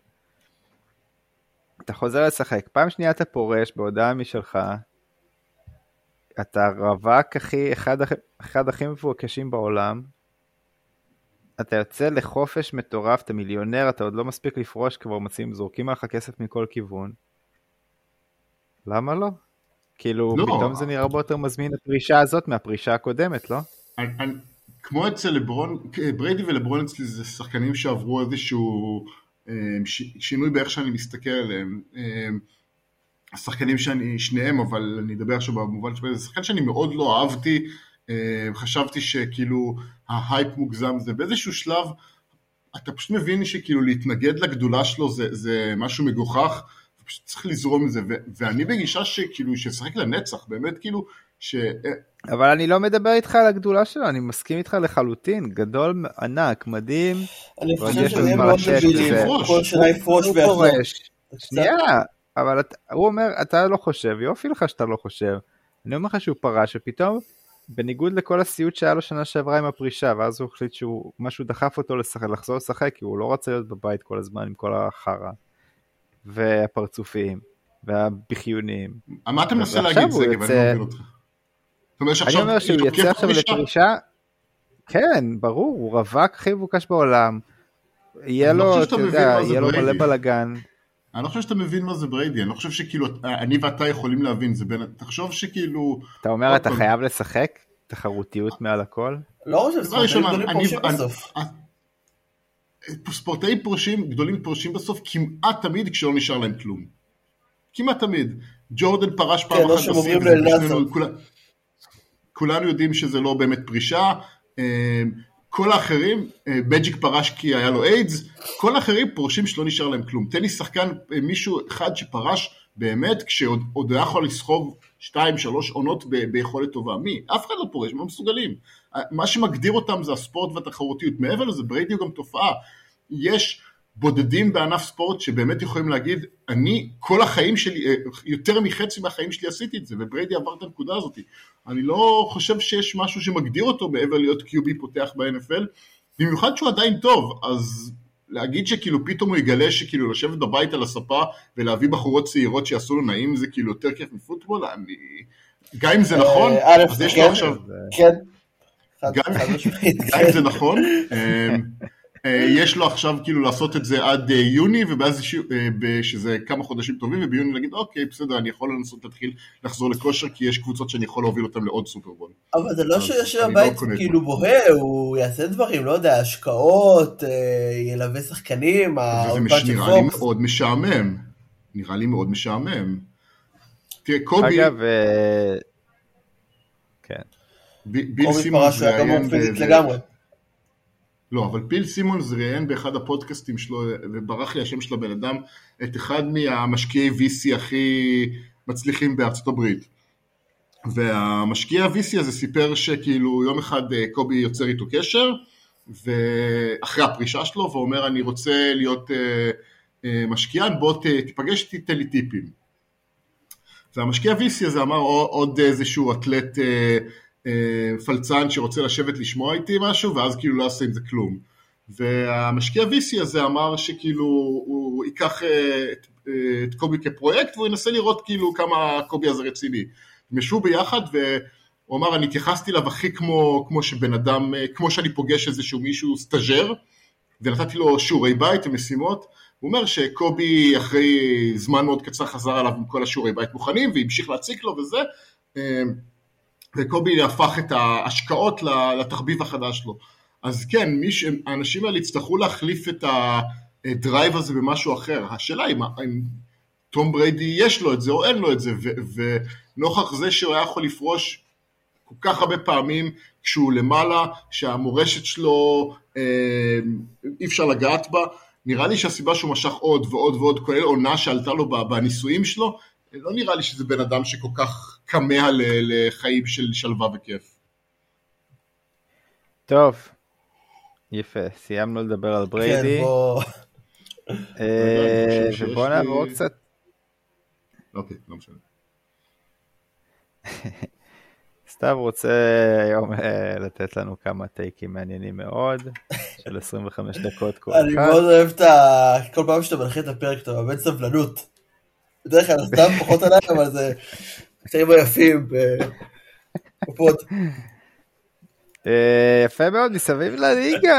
אתה חוזר לשחק. פעם שנייה אתה פורש בהודעה משלך, אתה רווק הכי, אחד, אחד הכי מבוקשים בעולם, אתה יוצא לחופש מטורף, אתה מיליונר, אתה עוד לא מספיק לפרוש, כבר מציעים, זורקים עליך כסף מכל כיוון. למה לא? כאילו, לא. פתאום זה נראה הרבה יותר מזמין הפרישה הזאת מהפרישה הקודמת, לא? אני, אני, כמו אצל לברון, בריידי ולברון אצלי זה שחקנים שעברו איזשהו אה, ש, שינוי באיך שאני מסתכל עליהם. אה, השחקנים שאני, שניהם, אבל אני אדבר עכשיו במובן של זה שחקן שאני מאוד לא אהבתי, אה, חשבתי שכאילו ההייפ מוגזם זה באיזשהו שלב אתה פשוט מבין שכאילו להתנגד לגדולה שלו זה, זה משהו מגוחך, פשוט צריך לזרום עם זה, ו- ואני בגישה שכאילו, שישחק לנצח, באמת כאילו, ש... אבל אני לא מדבר איתך על הגדולה שלו, אני מסכים איתך לחלוטין, גדול, ענק, מדהים. אני חושב שזה יהיה מאוד לזה. כל שנה יפרוש ויחזור. שנייה, אבל הוא אומר, אתה לא חושב, יופי לך שאתה לא חושב. אני אומר לך שהוא פרש, ופתאום, בניגוד לכל הסיוט שהיה לו שנה שעברה עם הפרישה, ואז הוא החליט שהוא, משהו דחף אותו לשחק, לחזור לשחק, כי הוא לא רצה להיות בבית כל הזמן עם כל החרא. והפרצופים, והבחיונים. מה אתה מנסה להגיד, שגב? אני לא מבין אותך. אני אומר שהוא יוצא עכשיו? לפרישה, כן, ברור, הוא רווק הכי מבוקש בעולם. יהיה לא לו, אתה יודע, יהיה לו מלא. בלאגן. אני לא חושב שאתה מבין מה זה בריידי, אני לא חושב שכאילו, אני ואתה יכולים להבין, זה בין... תחשוב שכאילו, אתה אומר, אתה פעם. חייב לשחק? תחרותיות מעל הכל? לא חושב שספורטאים גדולים אני- פורשים בסוף. ספורטאים פורשים, גדולים פורשים בסוף כמעט תמיד כשלא נשאר להם כלום. כמעט תמיד. ג'ורדן פרש פעם כן, או אחת כולה- כולנו יודעים שזה לא באמת פרישה. כל האחרים, אה, מג'יק פרש כי היה לו איידס, כל האחרים פורשים שלא נשאר להם כלום. תן לי שחקן, אה, מישהו אחד שפרש באמת כשעוד עוד היה יכול לסחוב שתיים, שלוש עונות ב- ביכולת טובה. מי? אף אחד לא פורש, הם לא מסוגלים. אה, מה שמגדיר אותם זה הספורט והתחרותיות. מעבר לזה, בריידי הוא גם תופעה. יש בודדים בענף ספורט שבאמת יכולים להגיד, אני כל החיים שלי, אה, יותר מחצי מהחיים שלי עשיתי את זה, ובריידי עבר את הנקודה הזאת. אני לא חושב שיש משהו שמגדיר אותו מעבר להיות QB פותח ב-NFL, במיוחד שהוא עדיין טוב, אז להגיד שכאילו פתאום הוא יגלה שכאילו לשבת בבית על הספה ולהביא בחורות צעירות שיעשו לו נעים זה כאילו יותר כיף מפוטבול, אני... גם אם זה נכון, אה, אז יש כן. לו עכשיו... כן. גם- אם כן. זה נכון, אה, אה, יש לו עכשיו כאילו לעשות את זה עד אה, יוני, ואז ש- אה, שזה כמה חודשים טובים, וביוני להגיד, אוקיי, בסדר, אני יכול לנסות להתחיל לחזור לכושר, כי יש קבוצות שאני יכול להוביל אותן לעוד סופרבול. אבל זה לא שיושב אני בבית לא כאילו בוהה, הוא יעשה דברים, לא יודע, השקעות, אה, ילווה שחקנים, וזה מש- האולפן של נראה לי. מאוד משעמם. נראה לי מאוד משעמם. תראה, קובי, אגב, אה, כן. ביל. פיזית ב- לגמרי. לא, אבל ביל סימונס ראיין באחד הפודקאסטים שלו, וברח לי השם של הבן אדם, את אחד מהמשקיעי VC הכי מצליחים בארצות הברית. והמשקיע ה-VC הזה סיפר שכאילו יום אחד אה, קובי יוצר איתו קשר, ואחרי הפרישה שלו, ואומר אני רוצה להיות אה, אה, משקיען, בוא תיפגש איתי, תן לי טיפים. והמשקיע ה-VC הזה אמר "או- עוד איזשהו אתלט פלצן שרוצה לשבת לשמוע איתי משהו, ואז כאילו לא יעשה עם זה כלום. והמשקיע VC הזה אמר שכאילו הוא ייקח אה, את, אה, את קובי כפרויקט והוא ינסה לראות כאילו כמה קובי הזה רציני. הם ישבו ביחד והוא אמר אני התייחסתי אליו הכי כמו, כמו שבן אדם, אה, כמו שאני פוגש איזשהו מישהו סטאג'ר ונתתי לו שיעורי בית ומשימות. הוא אומר שקובי אחרי זמן מאוד קצר חזר אליו עם כל השיעורי בית מוכנים והמשיך להציק לו וזה. וקובי הפך את ההשקעות לתחביב החדש שלו. אז כן, מיש, האנשים האלה יצטרכו להחליף את הדרייב הזה במשהו אחר. השאלה היא, אם תום בריידי יש לו את זה או אין לו את זה, ו- ונוכח זה שהוא היה יכול לפרוש כל כך הרבה פעמים כשהוא למעלה, שהמורשת שלו אה, אי אפשר לגעת בה, נראה לי שהסיבה שהוא משך עוד ועוד ועוד, כולל עונה שעלתה לו בניסויים שלו, לא נראה לי שזה בן אדם שכל כך כמה ל- לחיים של שלווה וכיף. טוב, יפה, סיימנו לדבר על בריידי, כן, בוא... אה, אני שיש ובוא נעבור קצת, אוקיי, לא משנה. סתיו רוצה היום אה, לתת לנו כמה טייקים מעניינים מאוד, של 25 דקות כל אני אחד. מאוד אוהב את ה... כל פעם שאתה מנחה את הפרק אתה מאבד סבלנות. בדרך כלל סתם פחות עליי, אבל זה הקטעים היפים בפוד. אה, יפה מאוד, מסביב לליגה.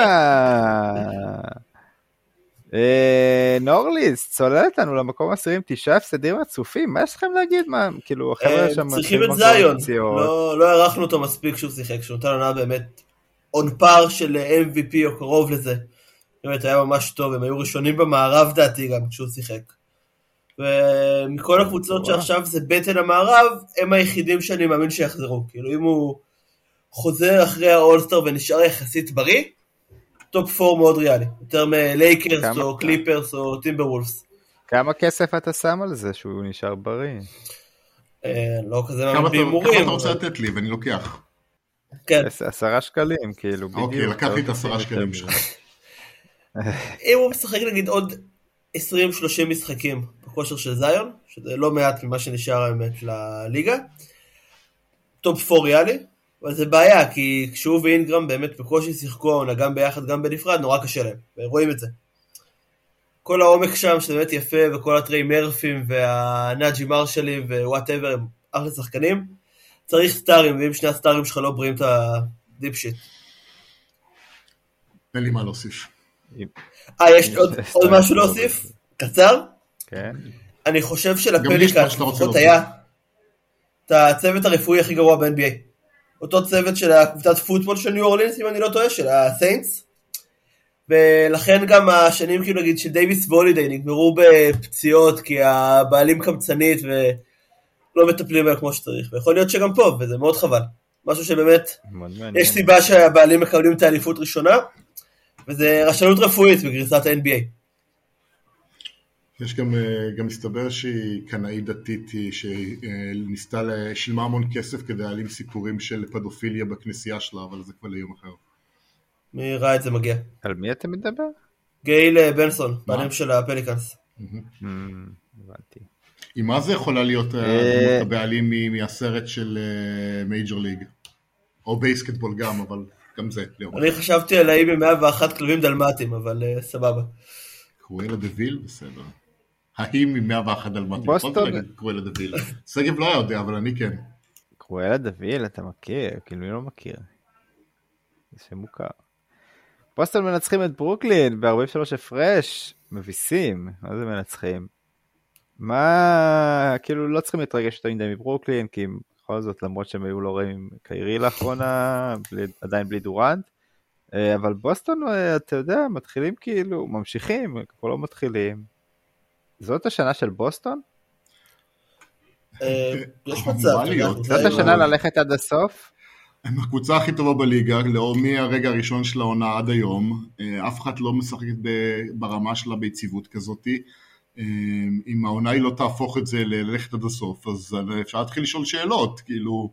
אה, נורליס צוללת לנו למקום עשירי עם תשעה הפסדים רצופים, מה יש לכם להגיד? מה, כאילו, החבר'ה שם... צריכים את זיון. לא לא הערכנו אותו מספיק שהוא שיחק, שהוא נתן עונה באמת on par של MVP או קרוב לזה. באמת היה ממש טוב, הם היו ראשונים במערב דעתי גם כשהוא שיחק. ומכל הקבוצות. שעכשיו זה בטן המערב, הם היחידים שאני מאמין שיחזרו. כאילו אם הוא חוזר אחרי האולסטאר ונשאר יחסית בריא, טופ 4 מאוד ריאלי. יותר מלייקרס כמה- או קליפרס או טימבר וולפס. כמה כסף אתה שם על זה שהוא נשאר בריא? אה, לא כזה מאמין אתה- כמה בהימורים. אתה רוצה לתת לי ואני לוקח? כן. עש- עשרה שקלים, כאילו, בדיוק. אוקיי, לקחתי את אתה עשרה שקלים שלך. אם הוא משחק נגיד עוד 20-30 משחקים בכושר של זיון, שזה לא מעט ממה שנשאר האמת לליגה, טופ 4 ריאלי, אבל זה בעיה, כי כשהוא ואינגרם באמת בקושי שיחקו העונה, גם ביחד, גם בנפרד, נורא קשה להם, ורואים את זה. כל העומק שם, שזה באמת יפה, וכל הטרי מרפים, והנאג'י מרשלים, ו whatever, הם אחלה שחקנים. צריך סטארים, ואם שני הסטארים שלך לא בריאים ה deep shit. אין לי מה להוסיף. אה, יש עוד, משהו להוסיף? קצר? כן. אני חושב רוצה לפחות. היה את הצוות הרפואי הכי גרוע ב-NBA. אותו צוות של הקבוצת פוטבול של ניו אורלינס, אם אני לא טועה, של הסיינטס. ולכן גם השנים, כאילו נגיד, של דייוויס והולידיי נגמרו בפציעות, כי הבעלים קמצנית ולא מטפלים בהם כמו שצריך. ויכול להיות שגם פה, וזה מאוד חבל. משהו שבאמת. יש סיבה שהבעלים מקבלים את האליפות ראשונה, וזה רשלנות רפואית בגרסת ה-NBA. יש גם, אה, גם מסתבר שהיא קנאית דתית שניסתה, ל- שילמה המון כסף כדי להעלים סיפורים של פדופיליה בכנסייה שלה, אבל זה כבר ליום אחר. מי ראה את זה מגיע? על מי אתה מדבר? גייל אה, בנסון, בעלים של הפליקאנס. הבנתי. עם מה זה יכולה להיות אה, אה, הבעלים מ- מהסרט של מייג'ור ליג? או בייסקטבול גם, אבל גם זה ליום אני. חשבתי על האם עם 101 כלבים דלמטים, אבל אה, סבבה. קרואלה דה ויל? בסדר. האם עם 101 דלמטים? בוסטון- להגיד קרואלה דה ויל. שגב לא היה יודע, אבל אני כן. קרואלה דוויל, אתה מכיר? כאילו, אני לא מכיר. זה שם מוכר. בוסטון מנצחים את ברוקלין ב-43 הפרש, מביסים, מה זה מנצחים? מה, כאילו לא צריכים להתרגש יותר מדי מברוקלין, כי בכל זאת, למרות שהם היו לא רעים עם קיירי לאחרונה, בלי, עדיין בלי דורנט, אה, אבל בוסטון, אה, אתה יודע, מתחילים כאילו, ממשיכים, כבר לא מתחילים. זאת השנה של בוסטון? אה, יש מצב, זאת השנה ללכת עד הסוף? הם הקבוצה הכי טובה בליגה, לאור מהרגע הראשון של העונה עד היום. אף אחד לא משחקת ברמה שלה ביציבות כזאתי. אה, אם העונה היא לא תהפוך את זה ללכת עד הסוף, אז אפשר להתחיל לשאול שאלות, כאילו,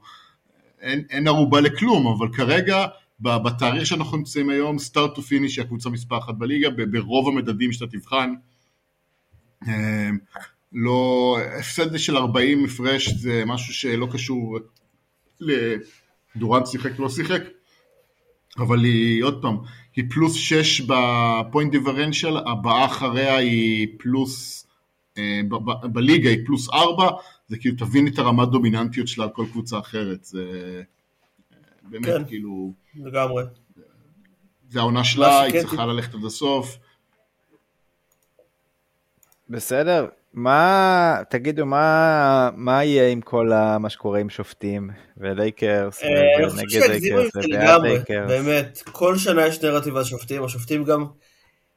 אין, אין ערובה לכלום, אבל כרגע, בתאריך שאנחנו נמצאים היום, start to finish היא הקבוצה מספר אחת בליגה, ברוב המדדים שאתה תבחן. אה, לא, הפסד של 40 הפרש זה משהו שלא קשור לדורנט שיחק לא שיחק, אבל היא עוד פעם, היא פלוס 6 בפוינט דיברנציאל, הבאה אחריה היא פלוס, אה, בליגה היא פלוס 4, זה כאילו תבין את הרמת דומיננטיות שלה על כל קבוצה אחרת, זה אה, באמת כן. כאילו, לגמרי. זה העונה שלה, היא צריכה ללכת עד הסוף. בסדר. מה, תגידו, מה, מה יהיה עם כל ה- מה שקורה עם שופטים ולייקרס, אה, ונגד לייקרס ובעד לייקרס? באמת. כל שנה יש נרטיב על שופטים, השופטים גם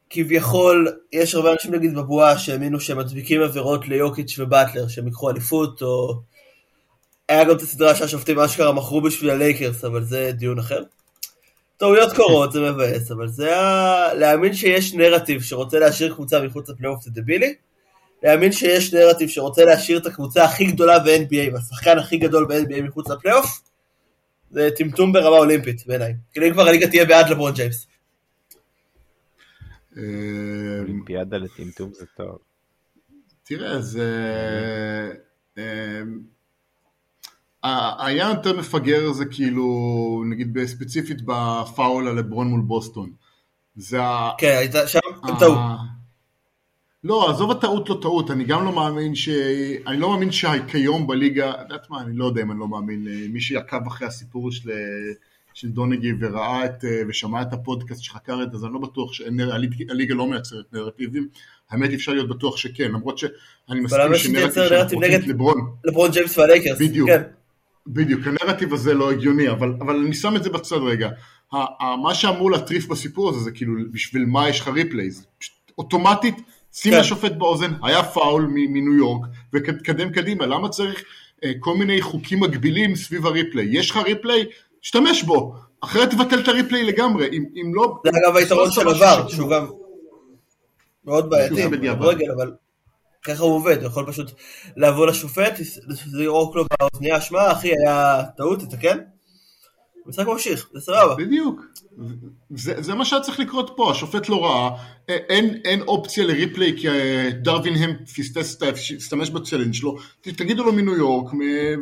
כביכול, יש הרבה אנשים נגיד בבועה שהאמינו שהם מדביקים עבירות ליוקיץ' ובטלר, שהם ייקחו אליפות, או... היה גם את הסדרה שהשופטים אשכרה מכרו בשביל הלייקרס, אבל זה דיון אחר. טעויות קורות, זה מבאס, אבל זה ה... להאמין שיש נרטיב שרוצה להשאיר קבוצה מחוץ לפלייאוף זה דבילי. להאמין שיש נרטיב שרוצה להשאיר את הקבוצה הכי גדולה ב-NBA והשחקן הכי גדול ב-NBA מחוץ לפלייאוף, זה טמטום ברמה אולימפית בעיניי. כאילו אם כבר הליגה תהיה בעד לברון ג'יימס. אה, אולימפיאדה לטמטום זה טוב. תראה, זה... אה, העניין יותר מפגר זה כאילו, נגיד ספציפית בפאול על לברון מול בוסטון. זה ה... כן, הייתה שם, טעו. לא, עזוב הטעות לא טעות, אני גם לא מאמין ש... אני לא מאמין שכיום בליגה, את יודעת מה, אני לא יודע אם אני לא מאמין, אה, מי שעקב אחרי הסיפור של של דונגי וראה את, ושמע את הפודקאסט שחקר את זה, אז אני לא בטוח שהליגה לא מייצרת נרטיבים, האמת אפשר להיות בטוח שכן, למרות שאני מסכים שנרטיב נגד לברון, לברון ג'יימס והלייקרס, בדיוק, כן. בדיוק, הנרטיב הזה לא הגיוני, אבל, אבל אני שם את זה בצד רגע. מה שאמור להטריף בסיפור הזה זה כאילו בשביל מה יש לך replays, אוטומטית שים כן. לשופט באוזן, היה פאול מניו יורק, ותקדם קדימה, למה צריך אה, כל מיני חוקים מגבילים סביב הריפליי? יש לך ריפליי? תשתמש בו, אחרת תבטל את הריפליי לגמרי, אם, אם לא... זה אגב היתרון של עבר, שהוא גם מאוד בעייתי, ברגל, אבל ככה הוא עובד, הוא יכול פשוט לבוא לשופט, לזרוק לו באוזניה, שמע אחי היה טעות, תתקן, המשחק ממשיך, זה סבבה. בדיוק. זה, זה מה שהיה צריך לקרות פה, השופט לא ראה, אין, אין אופציה ל replay כי אה, דרווין האם פספס, תשתמש ב challenge שלו, תגידו לו מניו יורק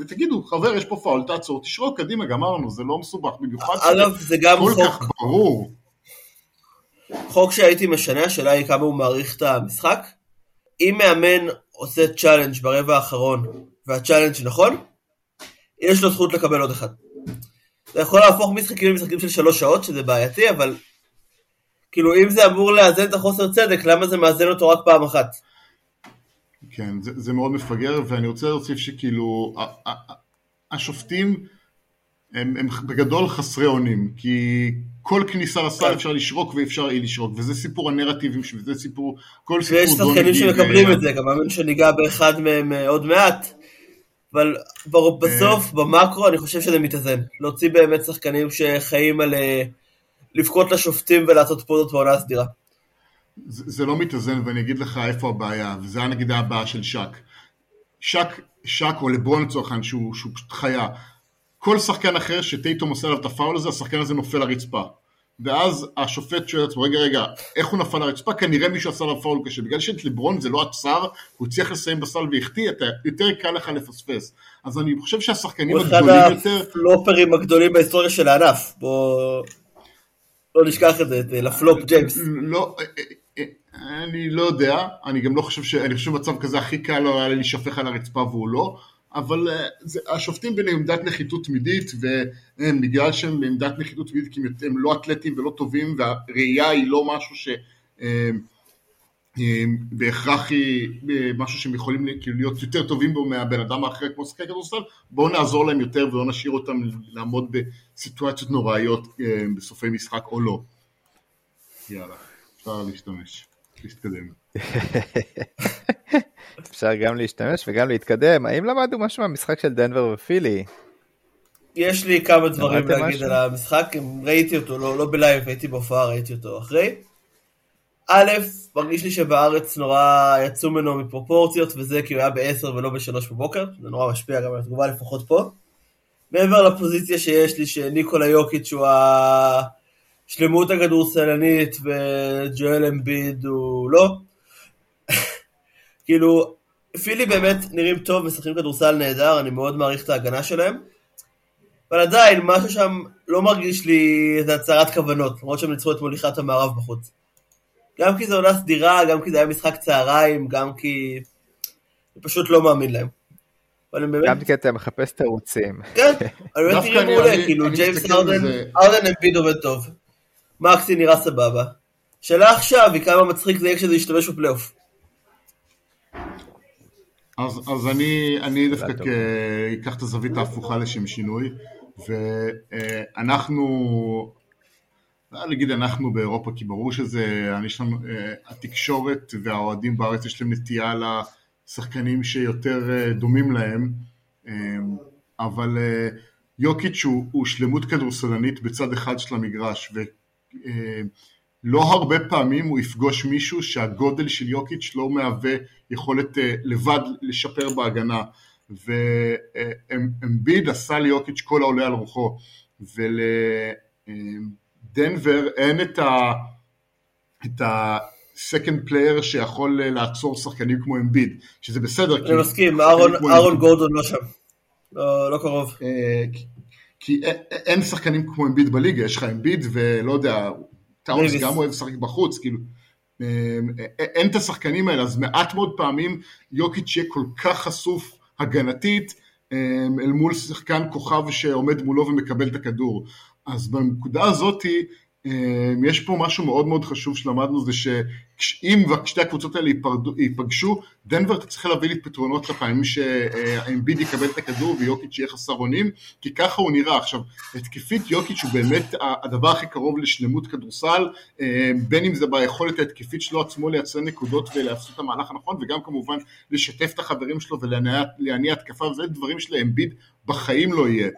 ותגידו חבר יש פה פאול, תעצור, תשרוק קדימה, גמרנו, זה לא מסובך, במיוחד אגב, זה גם כל חוק, כך ברור. חוק שהייתי משנה, השאלה היא כמה הוא מעריך את המשחק. אם מאמן עושה challenge ברבע האחרון וה challenge נכון, יש לו זכות לקבל עוד אחד. זה יכול להפוך משחקים למשחקים של שלוש שעות, שזה בעייתי, אבל כאילו אם זה אמור לאזן את החוסר צדק, למה זה מאזן אותו רק פעם אחת? כן, זה, זה מאוד מפגר, ואני רוצה להוסיף שכאילו, השופטים הם, הם בגדול חסרי אונים, כי כל כניסה לסל כן. אפשר לשרוק ואפשר אי לשרוק, וזה סיפור הנרטיבים, וזה סיפור, כל סיפור ויש שחקנים שמקבלים. את זה, גם מאמין שניגע באחד מהם אה, עוד מעט, אבל בסוף, אה. במאקרו, אני חושב שזה מתאזן. להוציא באמת שחקנים שחיים על אה, לבכות לשופטים ולעשות פודות בעונה הסדירה. זה, זה לא מתאזן, ואני אגיד לך איפה הבעיה, וזה היה נגיד הבעיה של שק. שק, שק או לברון לצורך העניין, שהוא פשוט חיה. כל שחקן אחר שטייטום עושה עליו את הפאול הזה, השחקן הזה נופל לרצפה. ואז השופט שואל לעצמו, רגע, רגע, איך הוא נפל לרצפה? כנראה מישהו עשה לו פאול קשה. בגלל שאת לברון זה לא עצר, הוא הצליח לסיים בסל והחטיא, יותר קל לך לפספס. אז אני חושב שהשחקנים הגדולים יותר... הוא אחד הפלופרים הגדולים בהיסטוריה של הענף. בוא... לא נשכח את זה, את לפלופ ג'יימס. לא, אה, אה, אה, אני לא יודע, אני גם לא חושב ש... אני חושב שבמצב כזה הכי קל לו היה להישפך על הרצפה והוא לא. אבל uh, זה, השופטים בעמדת נחיתות תמידית, ובגלל שהם בעמדת נחיתות תמידית כי הם לא אתלטים ולא טובים, והראייה היא לא משהו ש... uh, uh, בהכרח היא משהו שהם יכולים כאילו להיות יותר טובים בו מהבן אדם האחר כמו שחקי כדורסל, בואו נעזור להם יותר ולא נשאיר אותם לעמוד בסיטואציות נוראיות בסופי משחק או לא. יאללה, אפשר להשתמש, להתקדם. אפשר גם להשתמש וגם להתקדם. האם למדנו משהו מהמשחק של דנבר ופילי? יש לי כמה דברים להגיד משהו? על המשחק, ראיתי אותו, לא, לא בלייב, הייתי בהופעה, ראיתי אותו אחרי. א', מרגיש לי שבארץ נורא יצאו ממנו מפרופורציות, וזה כי הוא היה ב-10 ולא ב-3 בבוקר, זה נורא משפיע גם על התגובה לפחות פה. מעבר לפוזיציה שיש לי, שניקולה יוקיץ' הוא השלמות הכדורסלנית וג'ואל אמביד הוא לא. כאילו, פילי באמת נראים טוב, משחקים כדורסל נהדר, אני מאוד מעריך את ההגנה שלהם. אבל עדיין, משהו שם לא מרגיש לי איזה הצהרת כוונות, למרות שהם ניצחו את מוליכת המערב בחוץ. גם כי זו עונה סדירה, גם כי זה היה משחק צהריים, גם כי... אני פשוט לא מאמין להם. באמת... גם כי אתה מחפש תירוצים. כן, אני באמת נראה מעולה, כאילו ג'יימס ארדן, ארדן אמפיד עובד טוב. מקסי נראה סבבה. שאלה עכשיו היא כמה מצחיק זה יהיה כשזה ישתמש בפלייאוף. אז, אז אני, אני דווקא אקח את הזווית ההפוכה לשם שינוי, ואנחנו, לא נגיד אנחנו באירופה, כי ברור שזה, יש לנו, אה, התקשורת והאוהדים בארץ יש להם נטייה לשחקנים שיותר אה, דומים להם, אה, אבל יוקיץ' הוא, הוא שלמות כדורסלנית בצד אחד של המגרש, ו... לא הרבה פעמים הוא יפגוש מישהו שהגודל של יוקיץ' לא מהווה יכולת אה, לבד לשפר בהגנה ואמביד עשה ליוקיץ' כל העולה על רוחו ולדנבר אין את ה... את ה... second player שיכול אה, לעצור שחקנים כמו אמביד, שזה בסדר. אני מסכים, אהרון גורדון לא שם, לא, לא קרוב. אה, כי אין שחקנים כמו אמביד בליגה, יש לך אמביד ולא יודע, טאונס גם אוהב לשחק בחוץ, כאילו, אין את השחקנים האלה, אז מעט מאוד פעמים יוקיץ' יהיה כל כך חשוף הגנתית אמ, אל מול שחקן כוכב שעומד מולו ומקבל את הכדור. אז בנקודה הזאתי, אמ, יש פה משהו מאוד מאוד חשוב שלמדנו, זה שאם שתי הקבוצות האלה ייפגשו, דנבר תצטרך להביא לי פתרונות לפעמים שהאמביד יקבל את הכדור ויוקיץ' יהיה חסר אונים, כי ככה הוא נראה. עכשיו, התקפית יוקיץ' הוא באמת הדבר הכי קרוב לשלמות כדורסל, אמ, בין אם זה ביכולת ההתקפית שלו עצמו לייצר נקודות ולעשות את המהלך הנכון, וגם כמובן לשתף את החברים שלו ולהניע התקפה, וזה דברים שלאמביד בחיים לא יהיה.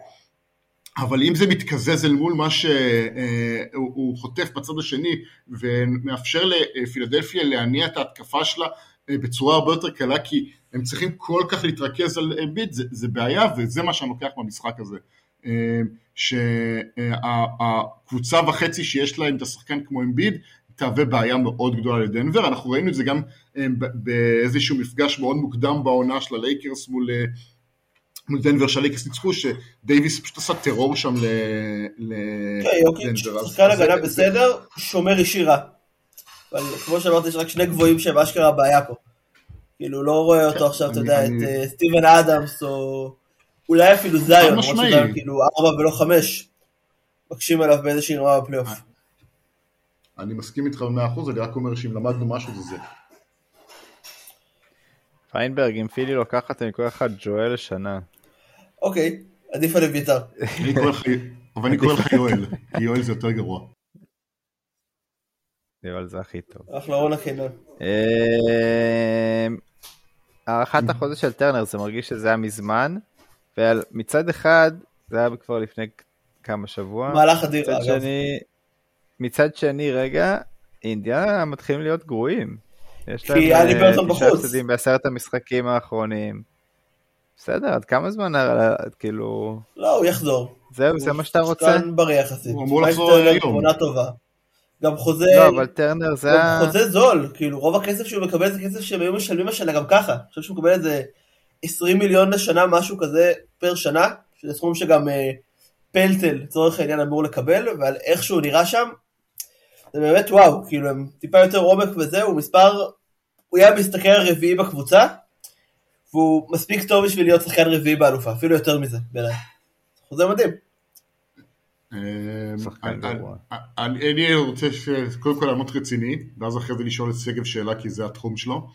אבל אם זה מתקזז אל מול מה שהוא חוטף בצד השני ומאפשר לפילדלפיה להניע את ההתקפה שלה אה, בצורה הרבה יותר קלה כי הם צריכים כל כך להתרכז על ביט, זה, זה בעיה וזה מה שאני לוקח במשחק הזה. אה, שהקבוצה וחצי שיש להם את השחקן כמו אמביד תהווה בעיה מאוד גדולה לדנבר, אנחנו ראינו את זה גם אה, באיזשהו מפגש מאוד מוקדם בעונה של הלייקרס מול מול דנבר שהליקס ניצחו, שדייוויס פשוט עשה טרור שם לדנבר. כן, שחקן הגנה בסדר, שומר אישי רע. אבל כמו שאמרתי, יש רק שני גבוהים שהם אשכרה הבעיה פה. כאילו, לא רואה אותו כן, עכשיו, אתה יודע, את אה, סטיבן אדמס, או אולי אפילו זיון, למרות שזה כאילו ארבע ולא חמש. מקשים עליו באיזושהי רמה בפלייאוף. אני מסכים איתך במאה אחוז, אני רק אומר שאם למדנו משהו זה זה. פיינברג, אם פילי לוקחת, אני קורא לך ג'ואל לשנה. אוקיי, עדיף על אביתר. אבל אני קורא לך יואל, כי יואל זה יותר גרוע. יואל זה הכי טוב. אחלה רונה חינם. אמ, הארכת החודש של טרנר זה מרגיש שזה היה מזמן, ומצד אחד זה היה כבר לפני כמה שבוע. מהלך אדיר אגב. מצד שני רגע, אינדיאנה מתחילים להיות גרועים. יש להם אה, תשעה הפסדים בעשרת המשחקים האחרונים. בסדר, עד כמה זמן, כאילו... לא, הוא יחזור. זהו, זה מה שאתה רוצה? שחקן בריא יחסית. הוא אמור לחזור היום. עונה טובה. גם חוזה... לא, אבל טרנר זה... גם חוזה זול, כאילו רוב הכסף שהוא מקבל זה כסף שהם היו משלמים השנה גם ככה. אני חושב שהוא מקבל איזה 20 מיליון לשנה, משהו כזה פר שנה, שזה סכום שגם אה, פלטל לצורך העניין אמור לקבל, ועל איך שהוא נראה שם, זה באמת וואו, כאילו הם טיפה יותר עומק וזה, הוא מספר, הוא היה מסתכל רביעי בקבוצה, והוא מספיק טוב בשביל להיות שחקן רביעי באלופה, אפילו יותר מזה בעיניי. חוזה מדהים. אה, אני רוצה קודם כל לעמוד רציני, ואז אחרי זה לשאול את שגב שאלה כי זה התחום שלו.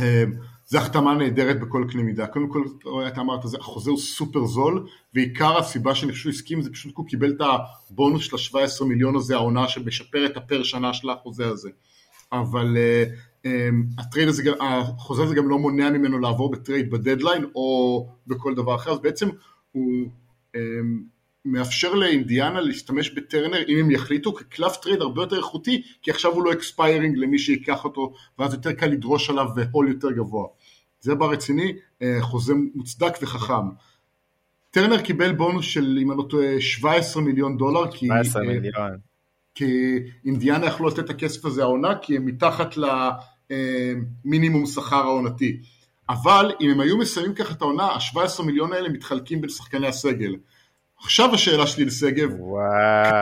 אה, זו החתמה נהדרת בכל קנה מידה. קודם כל, אתה אמרת, החוזה הוא סופר זול, ועיקר הסיבה שאני חושב שהוא הסכים זה פשוט כי הוא קיבל את הבונוס של ה-17 מיליון הזה, העונה שמשפר את ה per שנה של החוזה הזה. אבל אממ, ה trade הזה, החוזה הזה גם לא מונע ממנו לעבור ב trade ב deadline או בכל דבר אחר, אז בעצם הוא אממ, מאפשר לאינדיאנה להשתמש בטרנר אם הם יחליטו כקלף trade הרבה יותר איכותי כי עכשיו הוא לא expiring למי שיקח אותו ואז יותר קל לדרוש עליו והול יותר גבוה. זה ברציני, אה, חוזה מוצדק וחכם. טרנר קיבל בונוס של אם אני לא טועה 17 מיליון דולר 17 כי, אה, מיליון. כי אינדיאנה יכלו לתת את הכסף הזה העונה כי הם מתחת למינימום אה, שכר העונתי. אבל אם הם היו מסיימים ככה את העונה, ה-17 מיליון האלה מתחלקים בין שחקני הסגל. עכשיו השאלה שלי לשגב,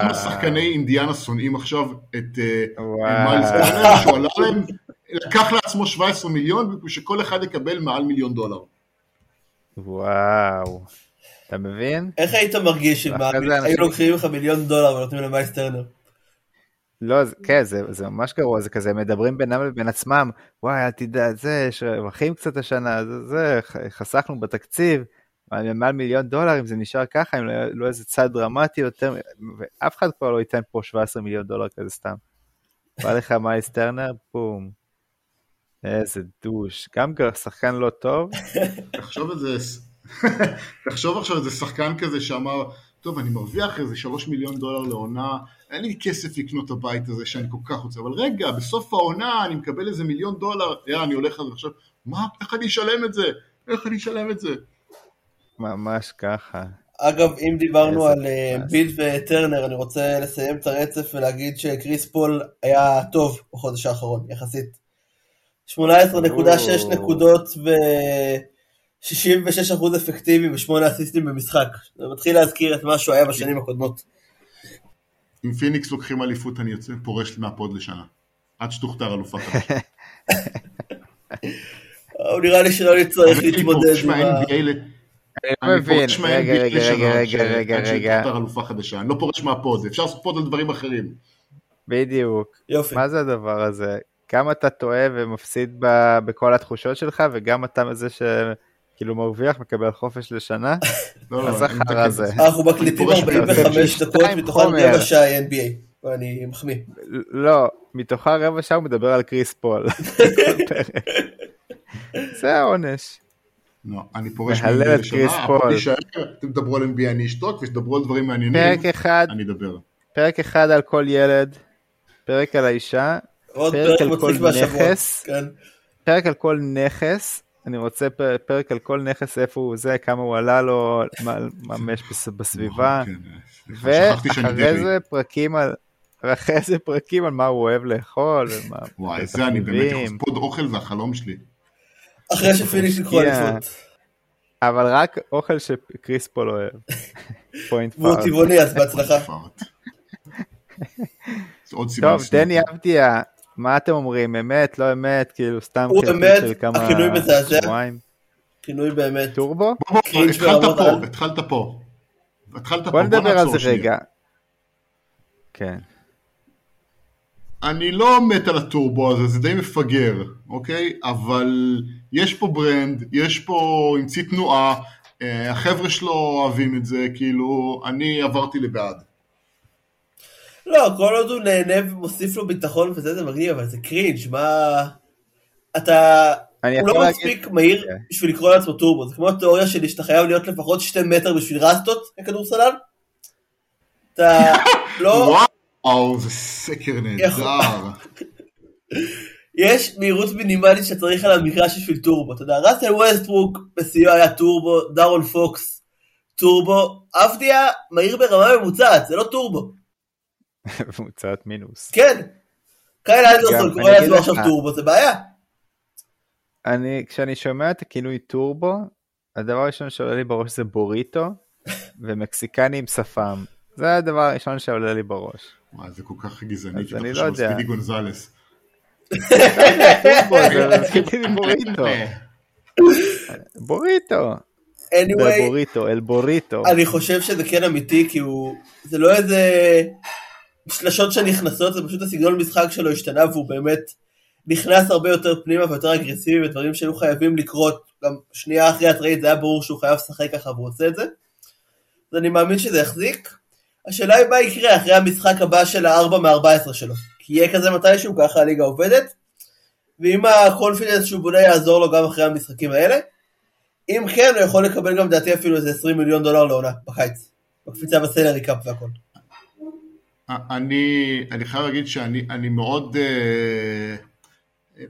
כמה שחקני אינדיאנה שונאים עכשיו את אה, מיילס טרנר, שהוא עלה להם, לקח לעצמו 17 מיליון, ושכל אחד יקבל מעל מיליון דולר. וואו, אתה מבין? איך היית מרגיש אם היו לוקחים לך מיליון דולר ונותנים למיילס טרנר? לא, כן, זה, זה ממש גרוע, זה כזה, מדברים בינם לבין עצמם, וואי, אל תדע, זה, יש רווחים קצת השנה, זה, זה, חסכנו בתקציב, מעל מיליון דולר, אם זה נשאר ככה, אם לא, לא איזה צעד דרמטי יותר, ואף אחד כבר לא ייתן פה 17 מיליון דולר כזה סתם. בא לך מייס טרנר, בום. איזה דוש. גם שחקן לא טוב. תחשוב איזה... תחשוב עכשיו איזה שחקן כזה שאמר, טוב, אני מרוויח איזה 3 מיליון דולר לעונה, אין לי כסף לקנות את הבית הזה שאני כל כך רוצה, אבל רגע, בסוף העונה אני מקבל איזה מיליון דולר, יאללה, אני הולך על זה עכשיו, מה, איך אני אשלם את זה? איך אני אשלם את זה? ממש ככה. אגב, אם דיברנו על אה, באדי וטרנר, אני רוצה לסיים את הרצף ולהגיד שקריס פול היה טוב בחודש האחרון, יחסית. 18.6 נקודות ו-66% אפקטיבי ושמונה אסיסטים במשחק. זה מתחיל להזכיר את מה שהוא היה בשנים הקודמות. אם פיניקס לוקחים אליפות, אני יוצא פורש מה pod לשנה. עד שתוכתר אלופה חדשה. הוא נראה לי שלא נצטרך להתמודד עם ה... אני לא מבין, פורש מה-NBA רגע, רגע, לשנה, רגע, רגע, ש- רגע, עד רגע, שתפטר אלופה חדשה, אני לא פורש מהפוד, אפשר לעשות פוד על דברים אחרים. בדיוק. יופי. מה זה הדבר הזה? כמה אתה טועה ומפסיד בכל התחושות שלך, וגם אתה זה שכאילו מרוויח, מקבל חופש לשנה? לא, לא, אני החרא מתקן. הזה? אנחנו מקליטים פורש 45 ב- דקות, מתוכן. רבע שעה NBA. ואני מחמיא. לא, מתוכה רבע שעה הוא מדבר על קריס פול. זה העונש. לא, אני פורש מהלל את קריס פול. אתם תדברו על NBA אני אשתוק, ושתדברו על דברים מעניינים, פרק אחד, אני אדבר. פרק אחד על כל ילד, פרק על האישה, עוד פרק על כל. נכס. כן. פרק על כל נכס, אני רוצה פרק על כל נכס, איפה הוא זה, כמה הוא עלה לו, מה יש בס- בסביבה, כן, שאני ואחרי. זה פרקים על... ואחרי זה פרקים על מה הוא אוהב לאכול, ומה... וואי, זה אני באמת, התחביבים. פוד אוכל זה החלום שלי. אחרי שפיניש לקרוא. אליפות. אבל רק אוכל שקריס פול אוהב. פוינט והוא פארט. טבעוני אז בהצלחה. עוד סיבה טוב, דני. אבדיה, מה אתם אומרים, אמת, לא אמת, כאילו סתם הוא אמת, של כמה הכינוי מזעזע. שבועיים. כינוי באמת. טורבו? התחלת פה. התחלת פה. התחלת פה, בוא נדבר על זה. רגע. כן. אני לא מת על הטורבו הזה, זה די מפגר, אוקיי? אבל יש פה brand, יש פה המציא תנועה, אה, החבר'ה שלו אוהבים את זה, כאילו, אני עברתי לבעד. לא, כל עוד הוא נהנה ומוסיף לו ביטחון וזה זה מגניב, אבל זה cringe, מה... אתה... אני הוא לא להגיד... מספיק מהיר כן. בשביל לקרוא לעצמו טורבו, זה כמו התיאוריה שלי שאתה חייב להיות לפחות שתי מטר בשביל רסטות ככדורסלן. אתה לא... וואו, זה סקר נהדר. יש מהירות מינימלית שצריך על המגרש בשביל טורבו. אתה יודע, ראסל ווסטברוק בשיאו היה טורבו, דארון פוקס, טורבו, אבדיה מהיר ברמה ממוצעת, זה לא טורבו. ממוצעת מינוס. כן. קייל אנדרסון קורא לעצמו עכשיו טורבו, זה בעיה. אני, כשאני שומע את הכינוי טורבו, הדבר הראשון שעולה לי בראש זה בוריטו, ומקסיקני עם שפם. זה הדבר הראשון שעולה לי בראש. וואי, זה כל כך גזעני, אז אני חושב לא על יודע. ספידי גונזלס. בוריטו. בוריטו. anyway, בבוריטו, אל בוריטו. אני חושב שזה כן אמיתי, כי הוא... זה לא איזה שלשות שנכנסות, זה פשוט הסגנון משחק שלו השתנה, והוא באמת נכנס הרבה יותר פנימה ויותר אגרסיבי, ודברים שהיו חייבים לקרות. גם שנייה אחרי ה trade זה היה ברור שהוא חייב לשחק ככה, והוא עושה את זה. אז אני מאמין שזה יחזיק. השאלה היא מה יקרה אחרי המשחק הבא של ה-4 מ-14 שלו. כי יהיה כזה מתישהו, ככה הליגה עובדת. ואם ה confidence שהוא בונה יעזור לו גם אחרי המשחקים האלה. אם כן, הוא יכול לקבל גם דעתי אפילו איזה 20 מיליון דולר לעונה בקיץ. בקפיצה בסלרי קאפ והכל. אני, אני חייב להגיד שאני אני מאוד... אה,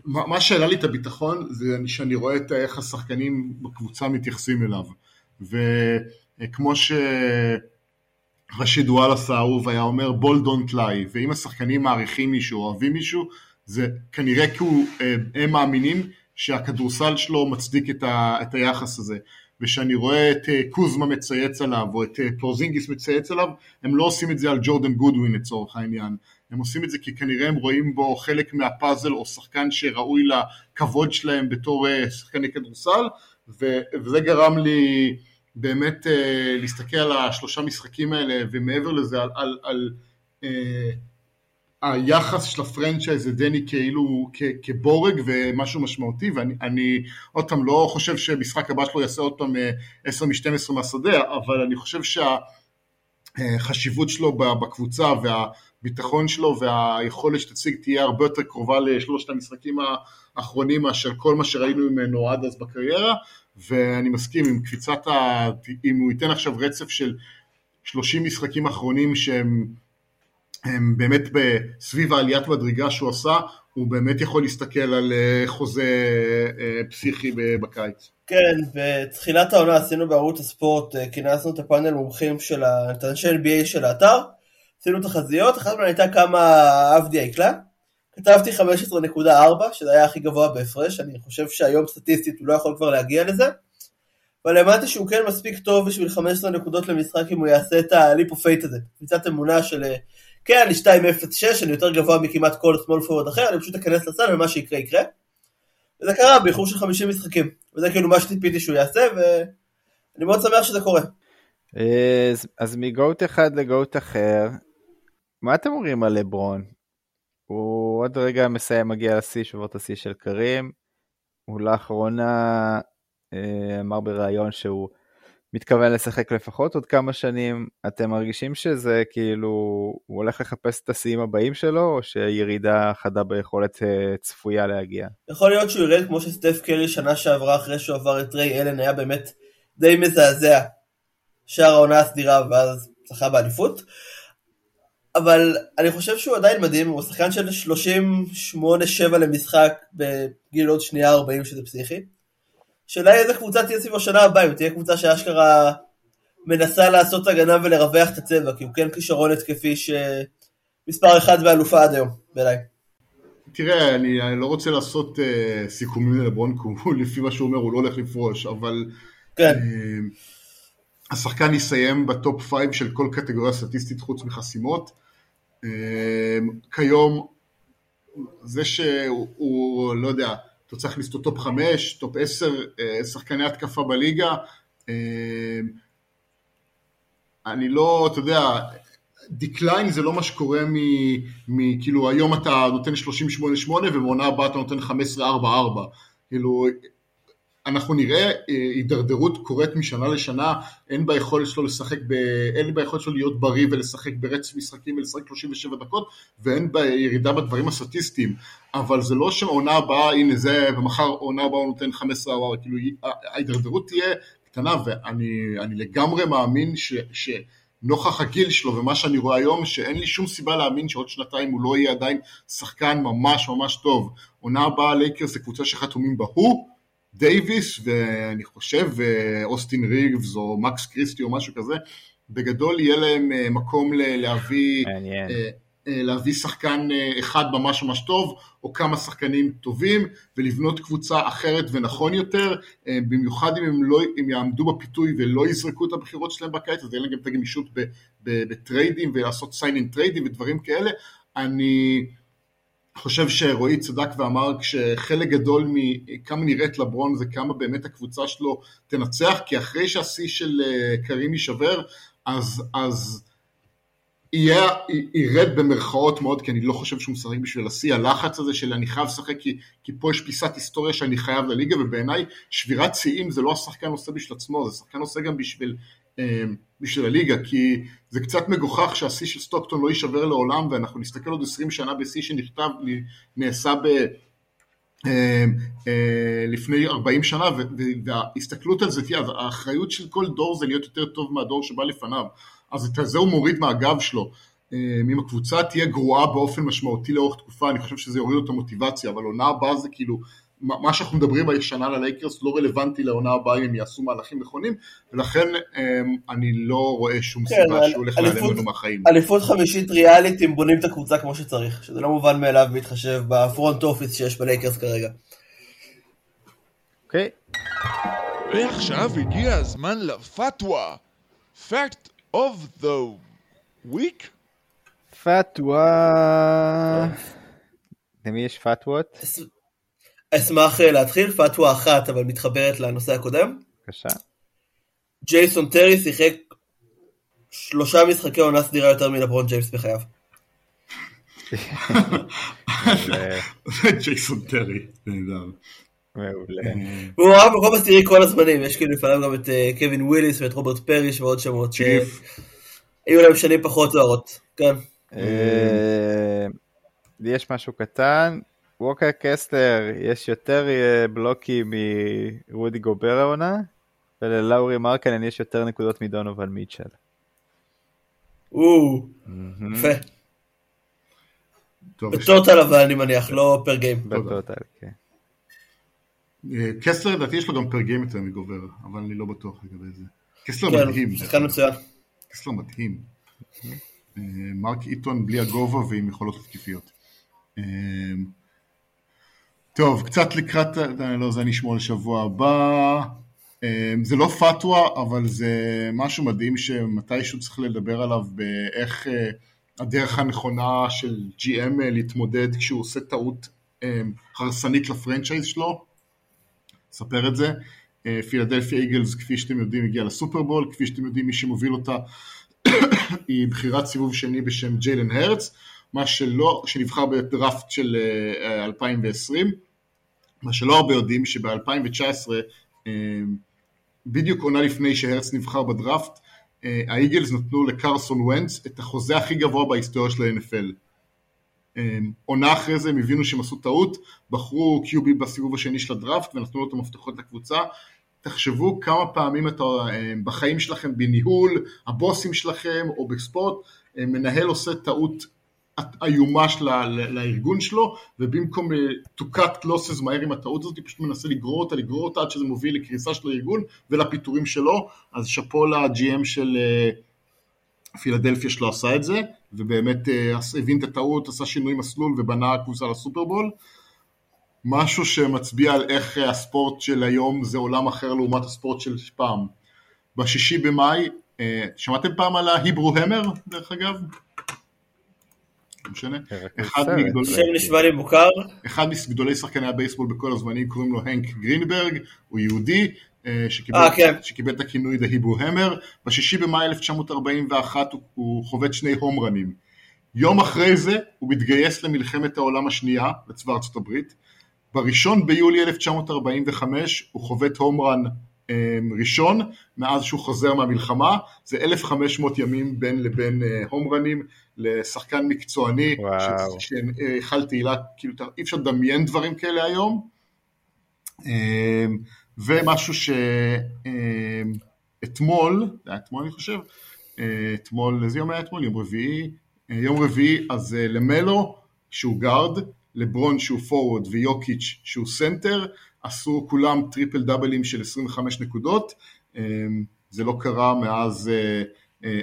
מה שהעלה לי את הביטחון זה אני- שאני רואה את איך השחקנים בקבוצה מתייחסים אליו. וכמו שרשיד וואלאס האהוב היה אומר בול דונט ליי, ואם השחקנים מעריכים מישהו, אוהבים מישהו, זה כנראה כי הוא, אה, הם מאמינים שהכדורסל שלו מצדיק את, ה, את היחס הזה. ושאני רואה את אה, קוזמה מצייץ עליו, או את אה, פורזינגיס מצייץ עליו, הם לא עושים את זה על ג'ורדן גודווין לצורך העניין. הם עושים את זה כי כנראה הם רואים בו חלק מהפאזל, או שחקן שראוי לכבוד שלהם בתור אה, שחקני כדורסל, וזה גרם לי באמת להסתכל על השלושה משחקים האלה, ומעבר לזה על... על, על היחס של הפרנצ'ייז לדני כאילו כבורג ומשהו משמעותי ואני אני, עוד פעם לא חושב שמשחק הבא שלו יעשה עוד פעם אה, 10 מ-12 מהשדה אבל אני חושב שהחשיבות שלו ב- בקבוצה והביטחון שלו והיכולת שתציג תהיה הרבה יותר קרובה לשלושת המשחקים האחרונים מאשר כל מה שראינו ממנו עד אז בקריירה ואני מסכים עם קפיצת ה... אם הוא ייתן עכשיו רצף של 30 משחקים אחרונים שהם הם באמת סביב העליית מדרגה שהוא עשה, הוא באמת יכול להסתכל על אה, חוזה אה, פסיכי בקיץ. כן, בתחילת העונה עשינו בערוץ הספורט, אה, כינסנו את הפאנל מומחים של אנשי NBA של האתר, עשינו תחזיות, אחת מהן הייתה כמה אבדיה יקלע. כתבתי 15.4, שזה היה הכי גבוה בהפרש, אני חושב שהיום סטטיסטית הוא לא יכול כבר להגיע לזה. אבל האמנתי שהוא כן מספיק טוב בשביל 15 נקודות למשחק אם הוא יעשה את הליפ אוף הזה. קפיצת אמונה של, כן, אני 2.06, אני יותר גבוה מכמעט כל small forward אחר, אני פשוט אכנס לסל ומה שיקרה יקרה. וזה קרה באיחור של 50 משחקים. וזה כאילו מה שציפיתי שהוא יעשה, אני מאוד שמח שזה קורה. אז, אז מגוט אחד לגוט אחר, מה אתם אומרים על לברון? הוא עוד רגע מסיים, מגיע לשיא, שובר את השיא של קרים. הוא לאחרונה אה, אמר בריאיון שהוא מתכוון לשחק לפחות עוד כמה שנים. אתם מרגישים שזה כאילו, הוא הולך לחפש את השיאים הבאים שלו, או שירידה חדה ביכולת אה, צפויה להגיע? יכול להיות שהוא ירד כמו שסטף קרי שנה שעברה אחרי שהוא עבר את ריי אלן היה באמת די מזעזע. שער העונה הסדירה ואז זכה באליפות. אבל אני חושב שהוא עדיין מדהים, הוא שחקן של 38-7 למשחק בגיל עוד שנייה 40 שזה פסיכי. שאלה היא איזה קבוצה תהיה סביב השנה הבאה, אם תהיה קבוצה שאשכרה מנסה לעשות הגנה ולרווח את הצבע, כי הוא כן כישרון התקפי שמספר אחד באלופה עד היום, בעיניי. תראה, אני, אני לא רוצה לעשות אה, סיכומים ללברון, כי הוא לפי מה שהוא אומר הוא לא הולך לפרוש, אבל כן. אה, השחקן יסיים ב top five של כל קטגוריה סטטיסטית חוץ מחסימות. אה, כיום, זה שהוא, הוא, לא יודע, אתה צריך להכניס אותו top 5, top 10 אה, שחקני התקפה בליגה. אה, אני לא, אתה יודע, decline זה לא מה שקורה מכאילו היום אתה נותן 38-8 ומעונה הבאה אתה נותן 15-4-4 כאילו אנחנו נראה הידרדרות קורית משנה לשנה, הן ביכולת שלו לשחק, ב... הן ביכולת שלו להיות בריא ולשחק ברצף משחקים ולשחק 37 דקות, והן בירידה בדברים הסטטיסטיים, אבל זה לא שעונה הבאה, הנה זה, ומחר עונה הבאה הוא נותן 15 ארבע, כאילו ההידרדרות תהיה קטנה, ואני לגמרי מאמין ש... ש... נוכח הגיל שלו ומה שאני רואה היום, שאין לי שום סיבה להאמין שעוד שנתיים הוא לא יהיה עדיין שחקן ממש ממש טוב. עונה הבאה לייקרס זה קבוצה שחתומים בה הוא, דייוויס ואני חושב אוסטין ריבס או מקס קריסטי או משהו כזה, בגדול יהיה להם אה, מקום להביא. אה, אה, להביא שחקן אחד ממש ממש טוב, או כמה שחקנים טובים, ולבנות קבוצה אחרת ונכון יותר, במיוחד אם הם, לא, אם יעמדו בפיתוי ולא יזרקו את הבחירות שלהם בקיץ, אז יהיה להם גם את הגמישות בטריידים ולעשות sign and טריידים ודברים כאלה. אני... חושב שרועי צדק ואמר כשחלק גדול מכמה נראית לברון זה כמה באמת הקבוצה שלו תנצח, כי אחרי שהשיא של אה, קרים יישבר, אז, אז יהיה, ירד במרכאות מאוד, כי אני לא חושב שהוא משחק בשביל השיא, הלחץ הזה של אני חייב לשחק כי, כי פה יש פיסת היסטוריה שאני חייב לליגה, ובעיניי שבירת שיאים זה לא השחקן עושה בשביל עצמו, זה שחקן עושה גם בשביל בשביל הליגה, כי זה קצת מגוחך שהשיא של סטוקטון לא יישבר לעולם, ואנחנו נסתכל עוד 20 שנה בשיא שנכתב, נעשה ב... אה, אה, לפני 40 שנה, וההסתכלות על זה, תראה, האחריות של כל דור זה להיות יותר טוב מהדור שבא לפניו, אז את זה הוא מוריד מהגב שלו. אם הקבוצה תהיה גרועה באופן משמעותי לאורך תקופה, אני חושב שזה יוריד את המוטיבציה, אבל עונה הבאה זה כאילו מה שאנחנו מדברים השנה ללייקרס לא רלוונטי לעונה הבאה אם הם יעשו מהלכים נכונים ולכן אמ, אני לא רואה שום כן, סיבה שהוא הולך להיעלם לנו מהחיים. אליפות חמישית ריאלית אם בונים את הקבוצה כמו שצריך שזה לא מובן מאליו בהתחשב בפרונט אופיס שיש בלייקרס כרגע. אוקיי. ועכשיו הגיע הזמן לפתווה. Fact of the week? פתווה. למי יש פתוות? אשמח אה, להתחיל, פתווה אחת אבל מתחברת לנושא הקודם. בבקשה. ג'ייסון טרי שיחק שלושה משחקי עונה סדירה יותר מלברון ג'יימס בחייו. ג'ייסון טרי, נהדר. מעולה. הוא ראה מקום עשירי כל הזמנים, יש כאילו לפניו גם את אה, קווין וויליס ואת רוברט פאריש ועוד שמות. היו להם שנים פחות זוהרות, כן. אה, יש משהו קטן, ווקר קסטר יש יותר אה, בלוקים מרודי גובר העונה, וללאורי מרקנן יש יותר נקודות מדונובל מיטשל. או, יפה. בטוטל אבל אני מניח, לא פר גיים. בטוטל, כן. אה, קסלר לדעתי יש לו גם פר גיים יותר מגובר, אבל אני לא בטוח לגבי זה. קסלר כן, מדהים. שחקן מצוין. קסלר מדהים. אה, מרק איטון בלי הגובה ועם יכולות התקיפיות. טוב, קצת לקראת, לא, זה נשמור לשבוע הבא. אמ, זה לא פתווה, אבל זה משהו מדהים שמתישהו צריך לדבר עליו באיך אה, הדרך הנכונה של GM להתמודד כשהוא עושה טעות אמ, הרסנית לפרנצ'ייז שלו. אספר את זה. אה, פילדלפיה איגלס, כפי שאתם יודעים, הגיעה לסופרבול, כפי שאתם יודעים, מי שמוביל אותה היא בחירת סיבוב שני בשם ג'יילן הרץ, מה שלא, שנבחר בדראפט של אה, 2020, מה שלא הרבה יודעים, שב-2019, אה, בדיוק עונה לפני שהרץ נבחר בדראפט, אה, האיגלס נתנו לקרסון ונץ את החוזה הכי גבוה בהיסטוריה של ה-NFL. אה, עונה אחרי זה הם הבינו שהם עשו טעות, בחרו QB בסיבוב השני של הדראפט ונתנו לו את המפתחות לקבוצה. תחשבו כמה פעמים אתה אה, בחיים שלכם בניהול, הבוסים שלכם או בספורט, אה, מנהל עושה טעות איומה שלה לארגון שלו, ובמקום אה, to cut losses מהר עם הטעות הזאת, פשוט מנסה לגרור אותה, לגרור אותה עד שזה מוביל לקריסה של הארגון ולפיטורים שלו, אז שאפו ל-GM של אה, פילדלפיה שלו עשה את זה, ובאמת אה, הבין את הטעות, עשה שינוי מסלול ובנה קבוצה לסופרבול. משהו שמצביע על איך הספורט של היום זה עולם אחר לעומת הספורט של פעם. בשישי במאי, שמעתם פעם על ההיברו המר דרך אגב? משנה. אחד מגדולי... שם נשמע לי מוכר. אחד מגדולי שחקני הבייסבול בכל הזמנים קוראים לו הנק גרינברג, הוא יהודי. שקיבל, 아, כן. שקיבל את הכינוי The Hebrew Hammer, בשישי במאי 1941 הוא, הוא חובט שני הום רנים. יום אחרי זה הוא מתגייס למלחמת העולם השנייה לצבא ארצות הברית. בראשון ביולי 1945 הוא חובט הום רן ראשון מאז שהוא חוזר מהמלחמה, זה 1,500 ימים בין לבין הום רנים לשחקן מקצועני, שהיכל תהילה, כאילו אי אפשר לדמיין דברים כאלה היום. ומשהו שאתמול, זה היה אתמול אני חושב, אתמול, איזה יום היה אתמול? יום רביעי, יום רביעי, אז למלו שהוא גארד, לברון שהוא פורוורד ויוקיץ' שהוא סנטר, עשו כולם טריפל דאבלים של 25 נקודות, זה לא קרה מאז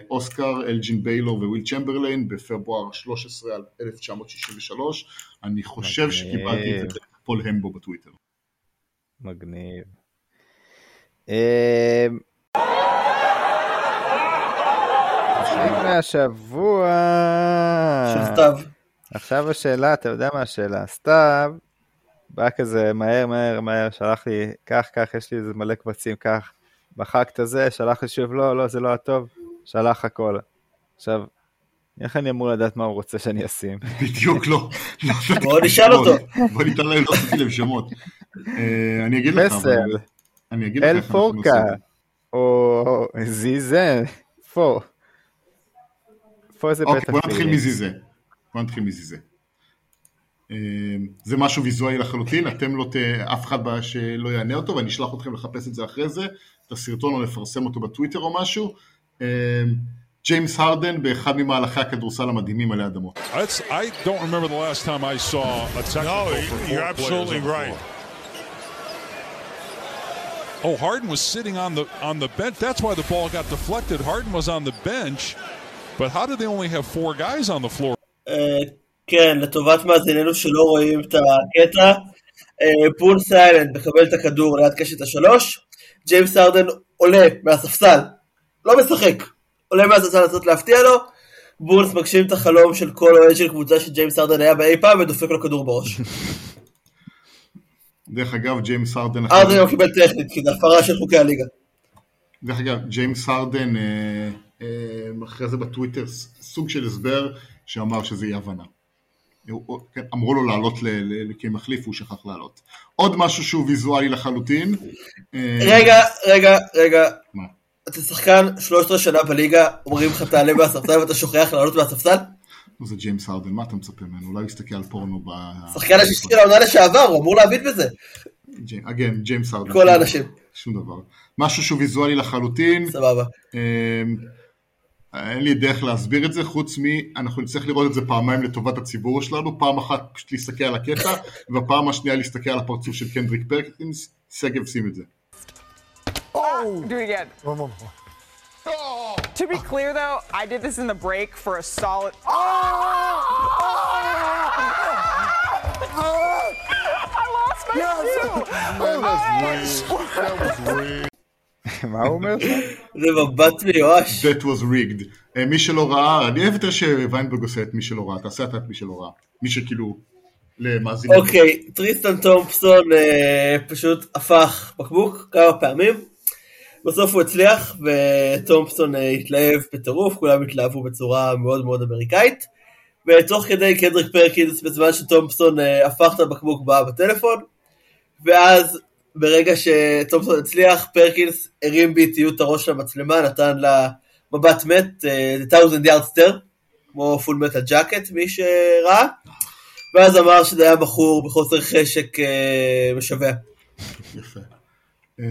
אוסקר, אלג'ין ביילור ווילט צ'מברליין בפברואר 13 1963, אני חושב שקיבלתי את זה פול המבו בטוויטר. מגניב. מהשבוע. של סתיו. עכשיו השאלה, אתה יודע מה השאלה, סתיו בא כזה מהר מהר מהר, שלח לי כך כך, יש לי איזה מלא קבצים כך, בחקת את זה, שלח לי שוב לא, לא, זה לא הטוב, שלח הכל. עכשיו, איך אני אמור לדעת מה הוא רוצה שאני אשים? בדיוק לא. בוא נשאל אותו. בוא ניתן להם לא עשיתי להם שמות. אני אגיד לך. פסל. אני אגיד לך. אל פורקה. או זיזה. פו. פה זה אוקיי, בטח. בוא נתחיל מזיזה. בוא נתחיל מזיזה. זה משהו ויזואלי לחלוטין, אתם לא, ת... אף אחד שלא יענה אותו ואני אשלח אתכם לחפש את זה אחרי זה, את הסרטון או לפרסם אותו בטוויטר או משהו. ג'יימס הרדן באחד ממהלכי הכדורסל המדהימים עלי אדמות. I don't remember the last time I saw a technical No, for four you're players absolutely on the right. floor. Oh, Harden was sitting on the on the bench. That's why the ball got deflected. Harden was on the bench, but how did they only have four guys on the floor? כן, לטובת מאזיננו שלא רואים את הקטע, אה, פול סיילנד מקבל את הכדור ליד קשת השלוש, ג'יימס ארדן עולה מהספסל, לא משחק, עולה מהספסל לנסות להפתיע לו, בולס מגשים את החלום של כל אוהד של קבוצה שג'יימס ארדן היה באי פעם ודופק לו כדור בראש. דרך אגב, ג'יימס הרדן... ארדן לא קיבל טכנית, כי זה הפרה של חוקי הליגה. דרך אגב, ג'יימס הרדן אה, אה, אחרי זה בטוויטר סוג של הסבר שאמר שזה אי הבנה. כן, אמרו לו לעלות כמחליף, הוא שכח לעלות. עוד משהו שהוא ויזואלי לחלוטין. אה, רגע, רגע, רגע. מה? אתה שחקן 13 שנה בליגה, אומרים לך תעלה מהספסל ואתה שוכח לעלות מהספסל? זה ג'יימס הרדן, מה אתה מצפה ממנו? אולי הוא יסתכל על פורנו ב... שחקן השישי של העונה לשעבר, הוא אמור להבין בזה. אגן, ג'יימס הרדן. כל האנשים. שום דבר. משהו שהוא ויזואלי לחלוטין. סבבה. אין לי דרך להסביר את זה, חוץ מ... אנחנו נצטרך לראות את זה פעמיים לטובת הציבור שלנו, פעם אחת פשוט להסתכל על הקטע, ובפעם השנייה להסתכל על הפרצוף של קנדריק פרקינס, שגב שים את זה. It again. To be clear, though, I did this in the break for a solid. Oh! I lost my shoe. מה הוא אומר שם? זה מבט מיואש. That was rigged. מי שלא ראה, אני אוהב יותר שוויינברג עושה את מי שלא ראה, תעשה אתה את מי שלא ראה. מי שכאילו למאזינים. אוקיי, טריסטן תומפסון אה, פשוט הפך בקבוק כמה פעמים. בסוף הוא הצליח, וטומפסון אה, התלהב בטירוף, כולם התלהבו בצורה מאוד מאוד אמריקאית. ותוך כדי קנדריק פרקינס, בזמן שטומפסון אה, הפך את הבקבוק בא בטלפון, ואז ברגע שטומפסון הצליח, פרקינס הרים באיטיות את הראש למצלמה, נתן לה מבט מת, אה, The Thousand Yard Stare, כמו פול מטה ג'קט, מי שראה, ואז אמר שזה היה בחור בחוסר חשק אה, משווע. יפה. אה,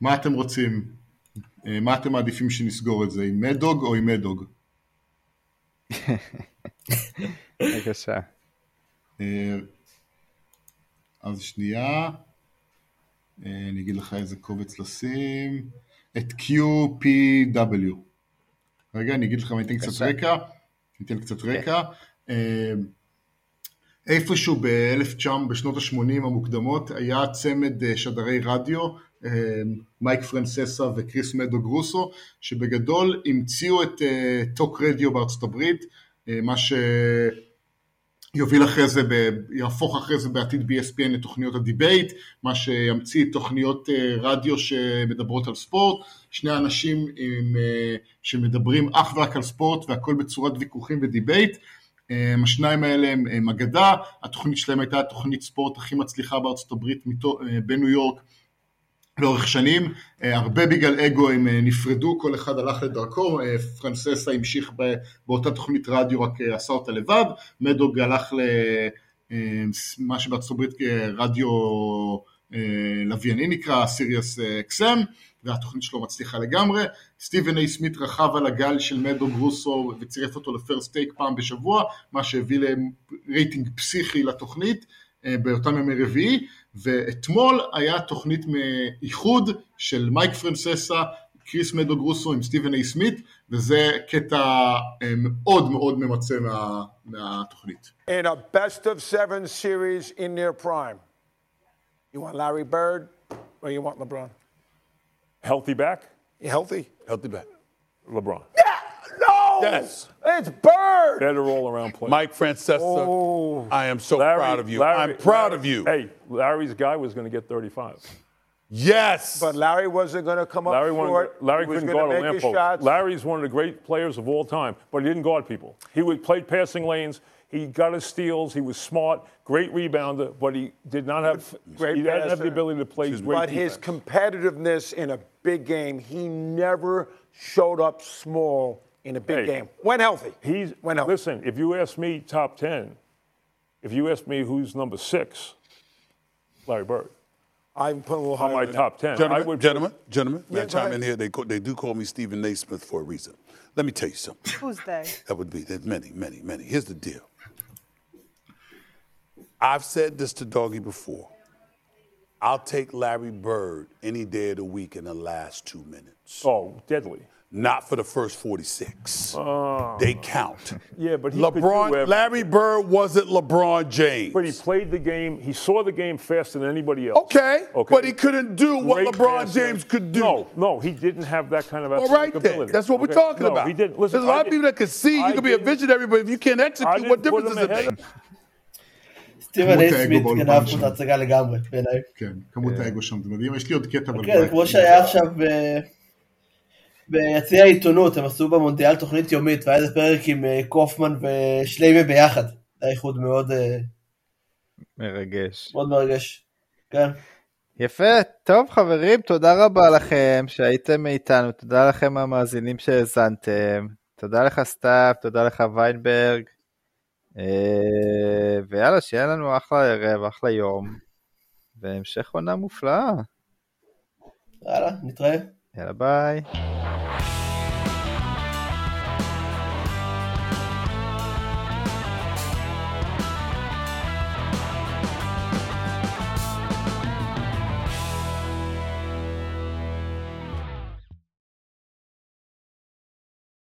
מה אתם רוצים? אה, מה אתם מעדיפים שנסגור את זה, עם מדוג או עם מדוג? בבקשה. אה, אז שנייה, אה, אני אגיד לך איזה קובץ לשים, את QPW. רגע, אני אגיד לך, אני אתן קצת רקע, אני אתן קצת רקע. אה, איפשהו ב-1900, בשנות ה-80 המוקדמות, היה צמד אה, שדרי רדיו, אה, מייק פרנססה וקריס מדו גרוסו, שבגדול המציאו את אה, טוק רדיו בארצות הברית, אה, מה שיוביל אחרי זה, ב- יהפוך אחרי זה בעתיד ב-ESPN לתוכניות ה debate, מה שימציא תוכניות אה, רדיו שמדברות על ספורט, שני אנשים עם, אה, שמדברים אך ורק על ספורט והכל בצורת ויכוחים ו debate. אה, השניים האלה הם, הם אגדה, התוכנית שלהם הייתה התוכנית ספורט הכי מצליחה בארצות הברית בניו יורק לאורך שנים, אה, הרבה בגלל אגו הם אה, נפרדו, כל אחד הלך לדרכו, אה, פרנססה המשיך באותה תוכנית רדיו, רק עשה אותה לבד, Mad Dog הלך למה שבארצות הברית רדיו לווייני נקרא, Sirius XM, והתוכנית שלו מצליחה לגמרי. סטיבן איי סמית רכב על הגל של Mad Dog רוסו וצירף אותו ל First Take פעם בשבוע, מה שהביא לרייטינג פסיכי לתוכנית באותם ימי רביעי, ואתמול היה תוכנית מאיחוד של מייק פרנססה, קריס מדוג רוסו עם סטיבן איי סמית, וזה קטע אה, מאוד מאוד ממצה מה, מהתוכנית. in a best of seven series in their prime. You want Larry Bird or you want LeBron? Healthy back? Healthy? Healthy back. LeBron. No! Yes. It's Bird! Better all around player. Mike Francesa, Oh. I am so Larry- proud of you. Larry- I'm proud Larry- of you. Hey, Larry's guy was going to get 35. Yes. But Larry wasn't going to come up Larry, short. wanted, Larry he was couldn't gonna guard a make his lamppost. Larry's one of the great players of all time, but he didn't guard people. He would play passing lanes. He got his steals. He was smart, great rebounder, but he did not have Great he didn't have the ability to play great But his competitiveness in a big game, he never showed up small in a big Hey. game. When healthy. He's when healthy. listen. If you ask me, top ten. If you ask me who's number six, Larry Bird I'm putting a little on my than top ten. I Gentlemen, would gentlemen, gentlemen, may I Yeah, go chime ahead. in here? They, co- they do call me Stephen Naismith for a reason. Let me tell you something. Who's they? That would be, there's many, many, many. Here's the deal. I've said this to Doggy before. I'll take Larry Bird any day of the week in the last two minutes. Oh, deadly. Not for the first 46. They count. Yeah, but he could do LeBron, everything. Larry Bird wasn't LeBron James. But he played the game. He saw the game faster than anybody else. Okay, Okay. but he couldn't do what Great LeBron passer. James could do. No, no, he didn't have that kind of All athletic right, then. ability. That's what we're Okay? talking no, about. he didn't. Listen, There's a lot I of people that can see you I can be a didn't- visionary, but if you can't I execute, didn't what put difference him does it ahead make? of- סטיבן כמות איי האגו סמית באולפן גנב פה שם. את ההצגה לגמרי, בעיניי. כן, כמות האגו שם, זה מדהים. יש לי עוד קטע, אבל... כן, אולי- כמו שהיה עכשיו ב- ביציע העיתונות, הם עשו במונדיאל תוכנית יומית, והיה איזה פרק עם אה, קופמן ושליימה ביחד. היה איחוד מאוד אה, מרגש. מאוד מרגש. כן. יפה, טוב חברים, תודה רבה לכם שהייתם איתנו, תודה לכם המאזינים שהאזנתם, תודה לך סתיו, תודה לך ויינברג, אה, ויאללה, שיהיה לנו אחלה ערב, אחלה יום, והמשך עונה מופלאה. יאללה, נתראה. יאללה ביי.